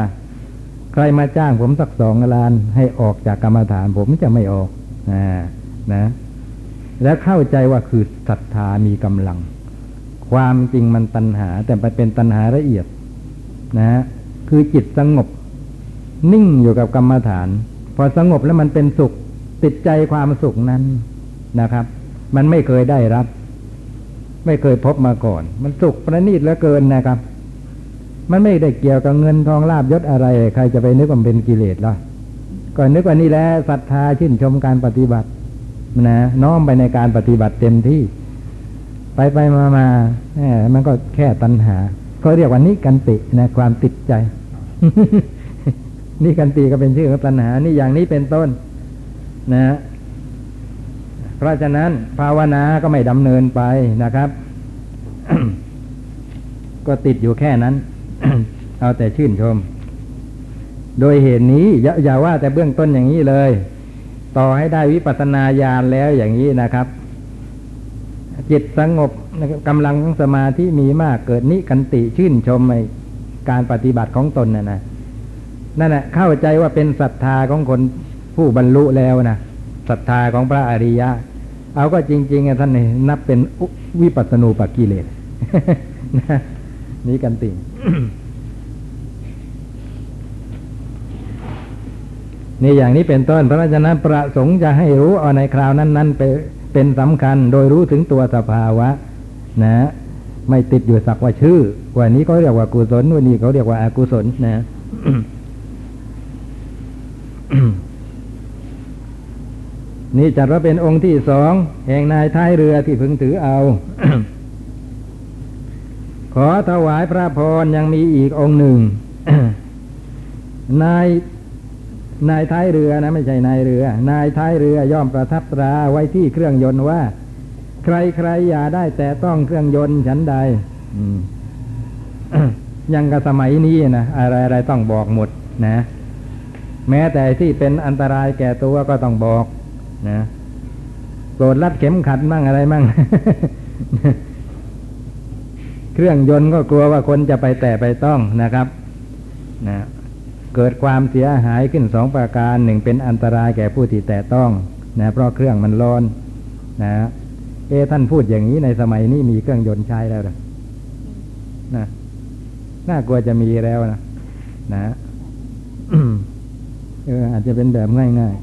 Speaker 2: ใครมาจ้างผมสักสองล้านให้ออกจากกรรมฐาน ผมจะไม่ออกนะนะ แล้วเข้าใจว่าคือศรัทธามีกำลัง ความจริงมันตัณหา แต่มันเป็นตัณหาละเอียดนะ คือจิตสงบ นิ่งอยู่กับกรรมฐาน พอสงบแล้วมันเป็นสุข ติดใจความสุขนั้นนะครับ มันไม่เคยได้รับ ไม่เคยพบมาก่อน มันสุขประณีตเหลือเกินนะครับ มันไม่ได้เกี่ยวกับเงินทองลาบยศอะไร ใครจะไปนึกว่าเป็นกิเลสล่ะก็นึกว่านี่แหละศรัทธาชื่นชมการปฏิบัตินะน้อมไปในการปฏิบัติเต็มที่ ไปไปมามาแหมมันก็แค่ตัณหาเขาเรียกว่านิกันตินะ ความติดใจ นิกันติก็เป็นชื่อของตัณหา นี่อย่างนี้เป็นต้น นะ เพราะฉะนั้น ภาวนาก็ไม่ดำเนินไปนะครับ ก็ติดอยู่แค่นั้น เอาแต่ชื่นชม โดยเหตุนี้อย่าอย่าว่าแต่เบื้องต้นอย่างนี้เลย ต่อให้ได้วิปัสสนาญาณแล้วอย่างนี้นะครับจิตสงบกำลังสมาธิมีมากเกิดนิกันติชื่นชมในการปฏิบัติของตนนะนะ นั่นแหละเข้าใจว่าเป็นศรัทธาของคนผู้บรรลุแล้วนะศรัทธาของพระอริยะ เอาก็จริงๆท่านนี่นับเป็นวิปัสสนูปกิเลสนี่กันติงนี่อย่างนี้เป็นต้น เพราะฉะนั้นประสงค์จะให้รู้เอาในคราวนั้นๆไปเป็นสำคัญโดยรู้ถึงตัวสภาวะ นะ ไม่ติดอยู่สักว่าชื่อวันนี้เขาเรียกว่ากุศลวันนี้เขาเรียกว่าอากุศลนะ นี่จัดว่าเป็นองค์ที่สองแห่งนายท้ายเรือที่พึงถือเอา ขอถวายพระพรยังมีอีกองค์หนึ่ง นายนายท้ายเรือนะไม่ใช่นายเรือ นายท้ายเรือย่อมประทับตราไว้ที่เครื่องยนต์ว่า ใครใครอย่าได้แต่ต้องเครื่องยนต์ฉันใดยังกับสมัยนี้นะอะไรอะไรต้องบอกหมดนะ แม้แต่ที่เป็นอันตรายแก่ตัวก็ต้องบอกนะโปรดรัดเข็มขัดมั่งอะไรมั่ง เครื่องยนต์ก็กลัวว่าคนจะไปแต่ไปต้องนะครับนะเกิดความเสียหายขึ้นสองประการหนึ่งเป็นอันตรายแก่ผู้ที่แต่ต้องนะเพราะเครื่องมันร้อนนะเอะท่านพูดอย่างนี้ในสมัยนี้มีเครื่องยนต์ใช้แล้วหรอนะน่ากลัวจะมีแล้วนะนะ เอออาจจะเป็นแบบง่าย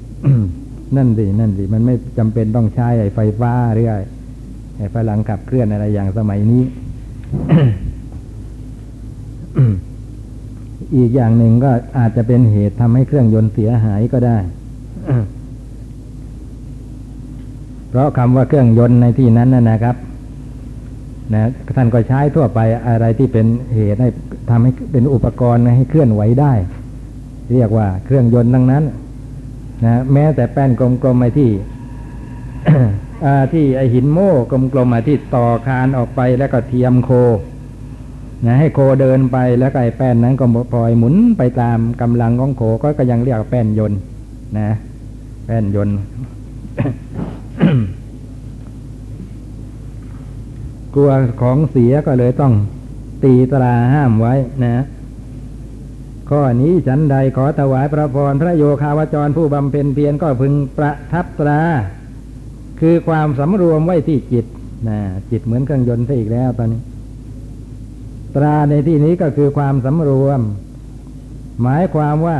Speaker 2: ๆ นั่นสินั่นสิมันไม่จำเป็นต้องใช้ไอ้ไฟฟ้าหรือไอ้ไอ้พลังขับเคลื่อนอะไรอย่างสมัยนี้ อีกอย่างหนึ่งก็อาจจะเป็นเหตุทำให้เครื่องยนต์เสียหายก็ได้ เพราะคำว่าเครื่องยนต์ในที่นั้นนะนะครับนะท่านก็ใช้ทั่วไปอะไรที่เป็นเหตุให้ทำให้เป็นอุปกรณ์ให้เคลื่อนไหวได้ เรียกว่าเครื่องยนต์ทั้งนั้นนะแม้แต่แป้นกลมๆไอ้ที่ที่ไอหินโม่กลมๆอะที่ต่อคานออกไปแล้วก็เทียมโคนะให้โคเดินไปแล้วก็ไอแป้นนั้นก็ปล่อยหมุนไปตามกำลังของโคก็ก็ยังเรียกแป้นยนต์นะ แป้นยนต์กลัวของเสียก็เลยต้องตีตราห้ามไว้นะ ข้อนี้ฉันใดขอถวายพระพรพระโยคาวจรผู้บำเพ็ญเพียรก็พึงประทับตรา คือความสำรวมไว้ที่จิตนะจิตเหมือนเครื่องยนต์ซะอีกแล้วตอนนี้ ตราในที่นี้ก็คือความสำรวม หมายความว่า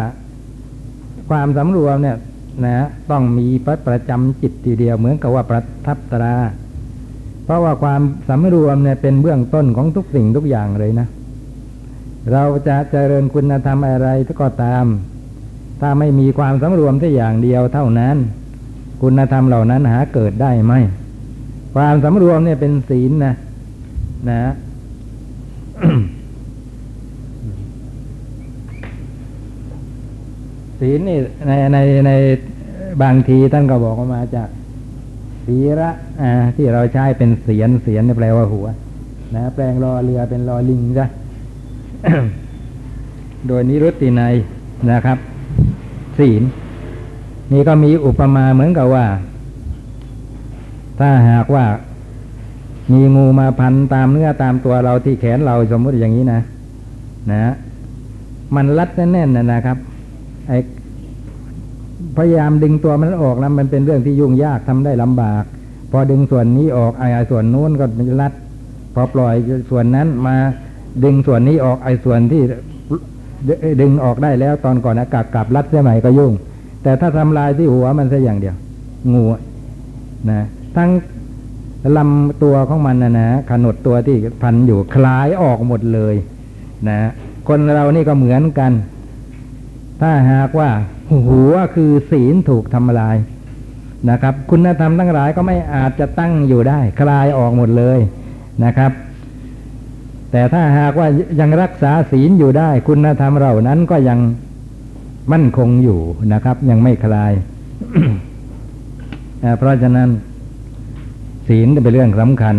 Speaker 2: ความสำรวมเนี่ยนะต้องมีประประจำจิตทีเดียวเหมือนกับว่าประทับตรา เพราะว่าความสำรวมเนี่ยเป็นเบื้องต้นของทุกสิ่งทุกอย่างเลยนะ เราจะเจริญคุณธรรมอะไรก็ตาม ถ้าไม่มีความสำรวมแค่อย่างเดียวเท่านั้น คุณธรรมเหล่านั้นหาเกิดได้ไหมความสำรวมเนี่ยเป็นศีลนะนะศีลนี่ในในในบางทีท่านก็บอกว่ามาจากศีระอ่าที่เราใช้เป็นเสียนเสียนเนี่แปลว่าหัว นะ แปลงรอเรือเป็นรอลิงจ้ะ โดยนิรุตติในยนะครับศีลนี่ก็มีอุปมาเหมือนกับว่า ถ้าหากว่า มีงูมาพันตามเนื้อตามตัวเราที่แขนเราสมมติอย่างนี้นะ นะ มันรัดแน่นๆนะนะครับไอพยายามดึงตัวมันออกแล้วมันเป็นเรื่องที่ยุ่งยากทำได้ลำบาก พอดึงส่วนนี้ออกไอ้ส่วนนู้นก็มันรัด พอปล่อยส่วนนั้นมา ดึงส่วนนี้ออกไอ้ส่วนที่ดึงออกได้แล้วตอนก่อนอากาศกลับรัดเสียใหม่ก็ยุ่ง แต่ถ้าทำลายที่หัวมันแค่อย่างเดียว งูนะทั้งลำตัวของมันนะนะขนดตัวที่พันอยู่คลายออกหมดเลยนะคนเรานี่ก็เหมือนกัน ถ้าหากว่าหัวคือศีลถูกทำลายนะครับ คุณธรรมทั้งหลายก็ไม่อาจจะตั้งอยู่ได้ คลายออกหมดเลยนะครับ แต่ถ้าหากว่ายังรักษาศีลอยู่ได้ คุณธรรมเหล่านั้นก็ยังมั่นคงอยู่นะครับ ยังไม่คลาย เพราะฉะนั้น ศีลเป็นเรื่องสำคัญ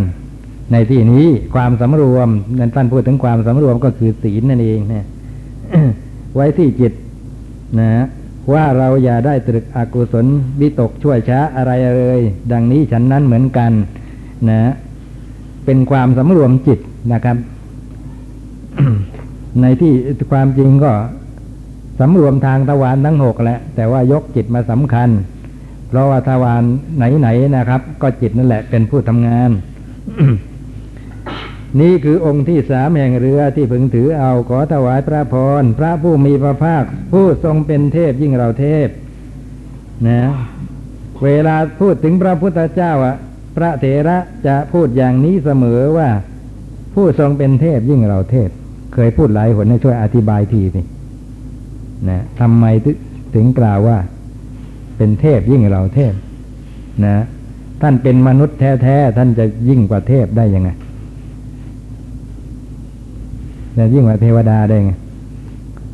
Speaker 2: ในที่นี้ความสำรวมนั้นท่านพูดถึงความสำรวมก็คือศีลนั่นเองเนี่ยไว้ที่จิตนะว่าเราอย่าได้ตรึกอกุศลวิตกช่วยช้าอะไรเลย ดังนี้ฉันนั้นเหมือนกัน นะ เป็นความสำรวมจิตนะครับ ในที่ความจริงก็สำรวมทางทวารทั้งหกแหละ แต่ว่ายกจิตมาสำคัญ เพราะว่าทวารไหนๆนะครับ ก็จิตนั่นแหละเป็นผู้ทำงาน นี่คือองค์ที่สามแห่งเรือที่พึงถือเอาขอถวายพระพรพระผู้มีพระภาค ผู้ทรงเป็นเทพยิ่งเราเทพ นะ เวลาพูดถึงพระพุทธเจ้าอะพระเถระจะพูดอย่างนี้เสมอว่า ผู้ทรงเป็นเทพยิ่งเราเทพ เคยพูดหลายหนให้ช่วยอธิบายทีสินะทำไมถึงกล่าวว่า เป็นเทพยิ่งเราเทพ นะ ท่านเป็นมนุษย์แท้ๆท่านจะยิ่งกว่าเทพได้ยังไงจะยิ่งกว่าเทวดาได้ไง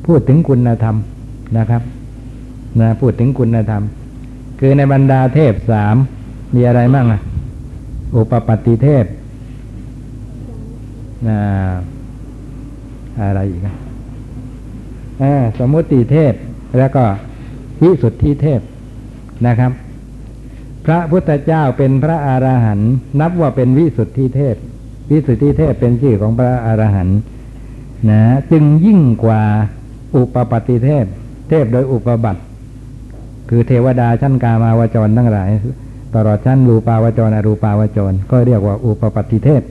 Speaker 2: พูดถึงคุณธรรมนะครับ นะพูดถึงคุณธรรม คือในบรรดาเทพสามมีอะไรบ้างอะ อุปปัตติเทพนะ อะไรอีกอะสมมติเทพแล้วก็วิสุทธิเทพนะครับ พระพุทธเจ้าเป็นพระอรหันต์นับว่าเป็นวิสุทธิเทพ วิสุทธิเทพเป็นชื่อของพระอรหันต์นะจึงยิ่งกว่าอุปปัติเทพ เทพโดยอุปบัติ คือเทวดาชั้นกามาวจรทั้งหลาย ตลอดชั้นรูปาวจรอรูปาวจร ก็เรียกว่าอุปปัติเทพ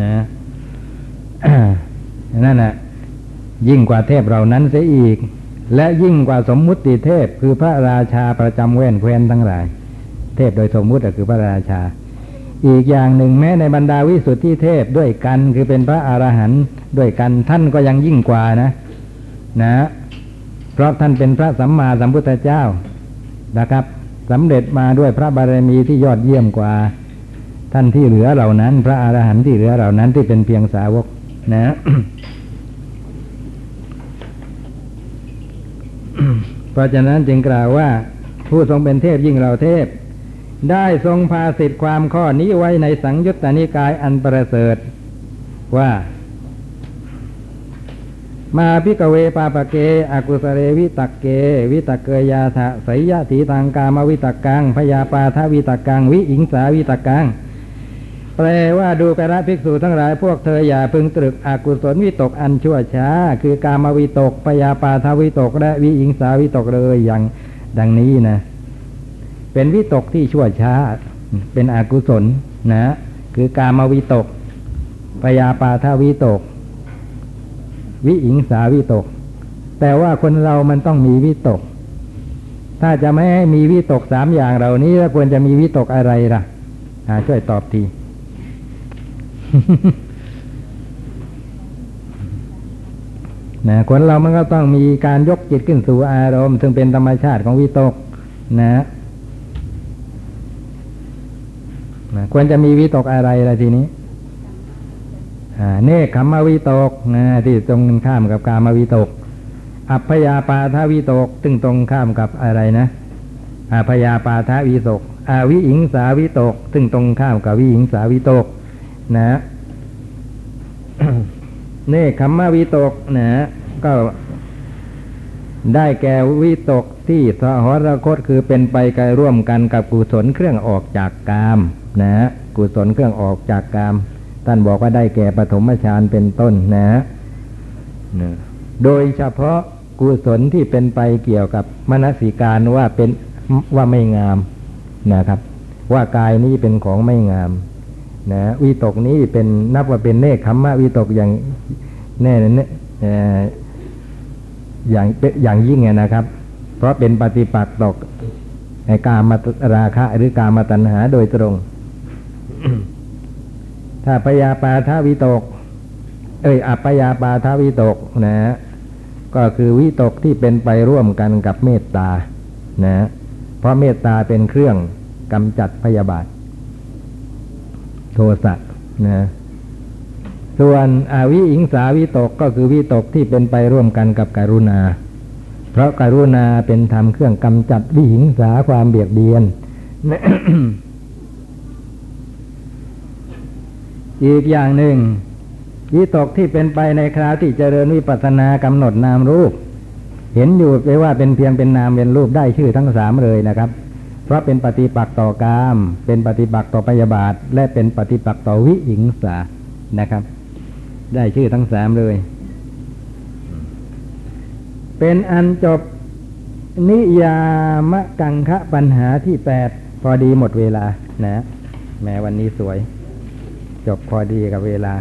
Speaker 2: นะ นั่นแหละยิ่งกว่าเทพเหล่านั้นเสียอีก และยิ่งกว่าสมมุติเทพ คือพระราชาประจำแว่นแควนทั้งหลาย เทพโดยสมมุติก็คือพระราชา อีกอย่างหนึ่งแม้ในบรรดาวิสุทธิเทพด้วยกันคือเป็นพระอรหันต์ด้วยกันท่านก็ยังยิ่งกว่านะนะ เพราะท่านเป็นพระสัมมาสัมพุทธเจ้านะครับสำเร็จมาด้วยพระบารมีที่ยอดเยี่ยมกว่า ท่านที่เหลือเหล่านั้น พระอรหันต์ที่เหลือเหล่านั้นที่เป็นเพียงสาวก นะเพราะฉะนั้นจึงกล่าวว่าผู้ทรงเป็นเทพยิ่งเราเทพ ได้ทรงพาสิทธิความข้อนี้ไว้ในสังยุตตนิกายอันประเสริฐว่า มาพิกเวปาปะเกอากุสเรวิตักเก วิตักเกยาทะสยยะถีทางกามวิตักกังพยาปาทวิตักกัง วิอิงสาวิตักกัง แปลว่าดูกระภิกษุทั้งหลายพวกเธออย่าพึงตรึกอกุศลวิตกอันชั่วช้า คือกามวิตกพยาปาทวิตก และวิอิงสาวิตกเลยอย่างดังนี้นะ เป็นวิตกที่ชั่วช้า เป็นอกุศลนะ คือกามวิตกพยาปาทวิตก วิอิงสาวิตก แต่ว่าคนเรามันต้องมีวิตก ถ้าจะไม่ให้มีวิตกสามอย่างเหล่านี้แล้วควรจะมีวิตกอะไรล่ะอ่าช่วยตอบที นะคนเรามันก็ต้องมีการยกจิตขึ้นสู่อารมณ์ ซึ่งเป็นธรรมชาติของวิตกนะนะควรจะมีวิตกอะไรล่ะทีนี้เนคขมวิตกนะที่ตรงข้ามกับกามวิตก อัพยาปาทวิตกซึ่งตรงข้ามกับอะไรนะอัพยาปาทวิตกอวิอิงสาวิตก ซึ่งตรงข้ามกับวิอิงสาวิตก นะเนคขมวิตกนะก็ได้แก่วิตกที่สหรคตคือเป็นไปกายร่วมกันกับกุศลเครื่องออกจากกามนะกุศลเครื่องออกจากกาม ท่านบอกว่าได้แก่ปฐมฌานเป็นต้นนะนะโดยเฉพาะกุศลที่เป็นไปเกี่ยวกับมนสิการว่าเป็นว่าไม่งามนะครับ ว่ากายนี้เป็นของไม่งาม นะวิตกนี้เป็นนับว่าเป็นเนคขมมะวิตกอย่างแน่เนอย่างอย่างยิ่งนะครับ เพราะเป็นปฏิปักษ์ต่อในกามราคะ หรือกามตัณหาโดยตรง ถ้าปยาปาทวิตก เอ้ยอัปยาปาทวิตกนะ ก็คือวิตกที่เป็นไปร่วมกันกับเมตตานะ เพราะเมตตาเป็นเครื่องกำจัดพยาบาท โทสะนะส่วนอวิอิงสาวิตกก็คือวิตกที่เป็นไปร่วมกันกับการุณา เพราะการุณาเป็นธรรมเครื่องกำจัดวิหิงสาความเบียดเบียน อีกอย่างหนึ่งวิตกที่เป็นไปในคราวที่เจริญวิปัสสนากำหนดนามรูป เห็นอยู่ไปว่าเป็นเพียงเป็นนามเป็นรูปได้ชื่อทั้งสามเลยนะครับ เพราะเป็นปฏิปักษ์ต่อกาม เป็นปฏิปักษ์ต่อพยาบาท และเป็นปฏิปักษ์ต่อวิหิงสานะครับ ได้ชื่อทั้งสามเลย เป็นอันจบนิยามกังคะปัญหาที่แปดพอดีหมดเวลานะ แม้วันนี้สวย จบพอดีกับเวลา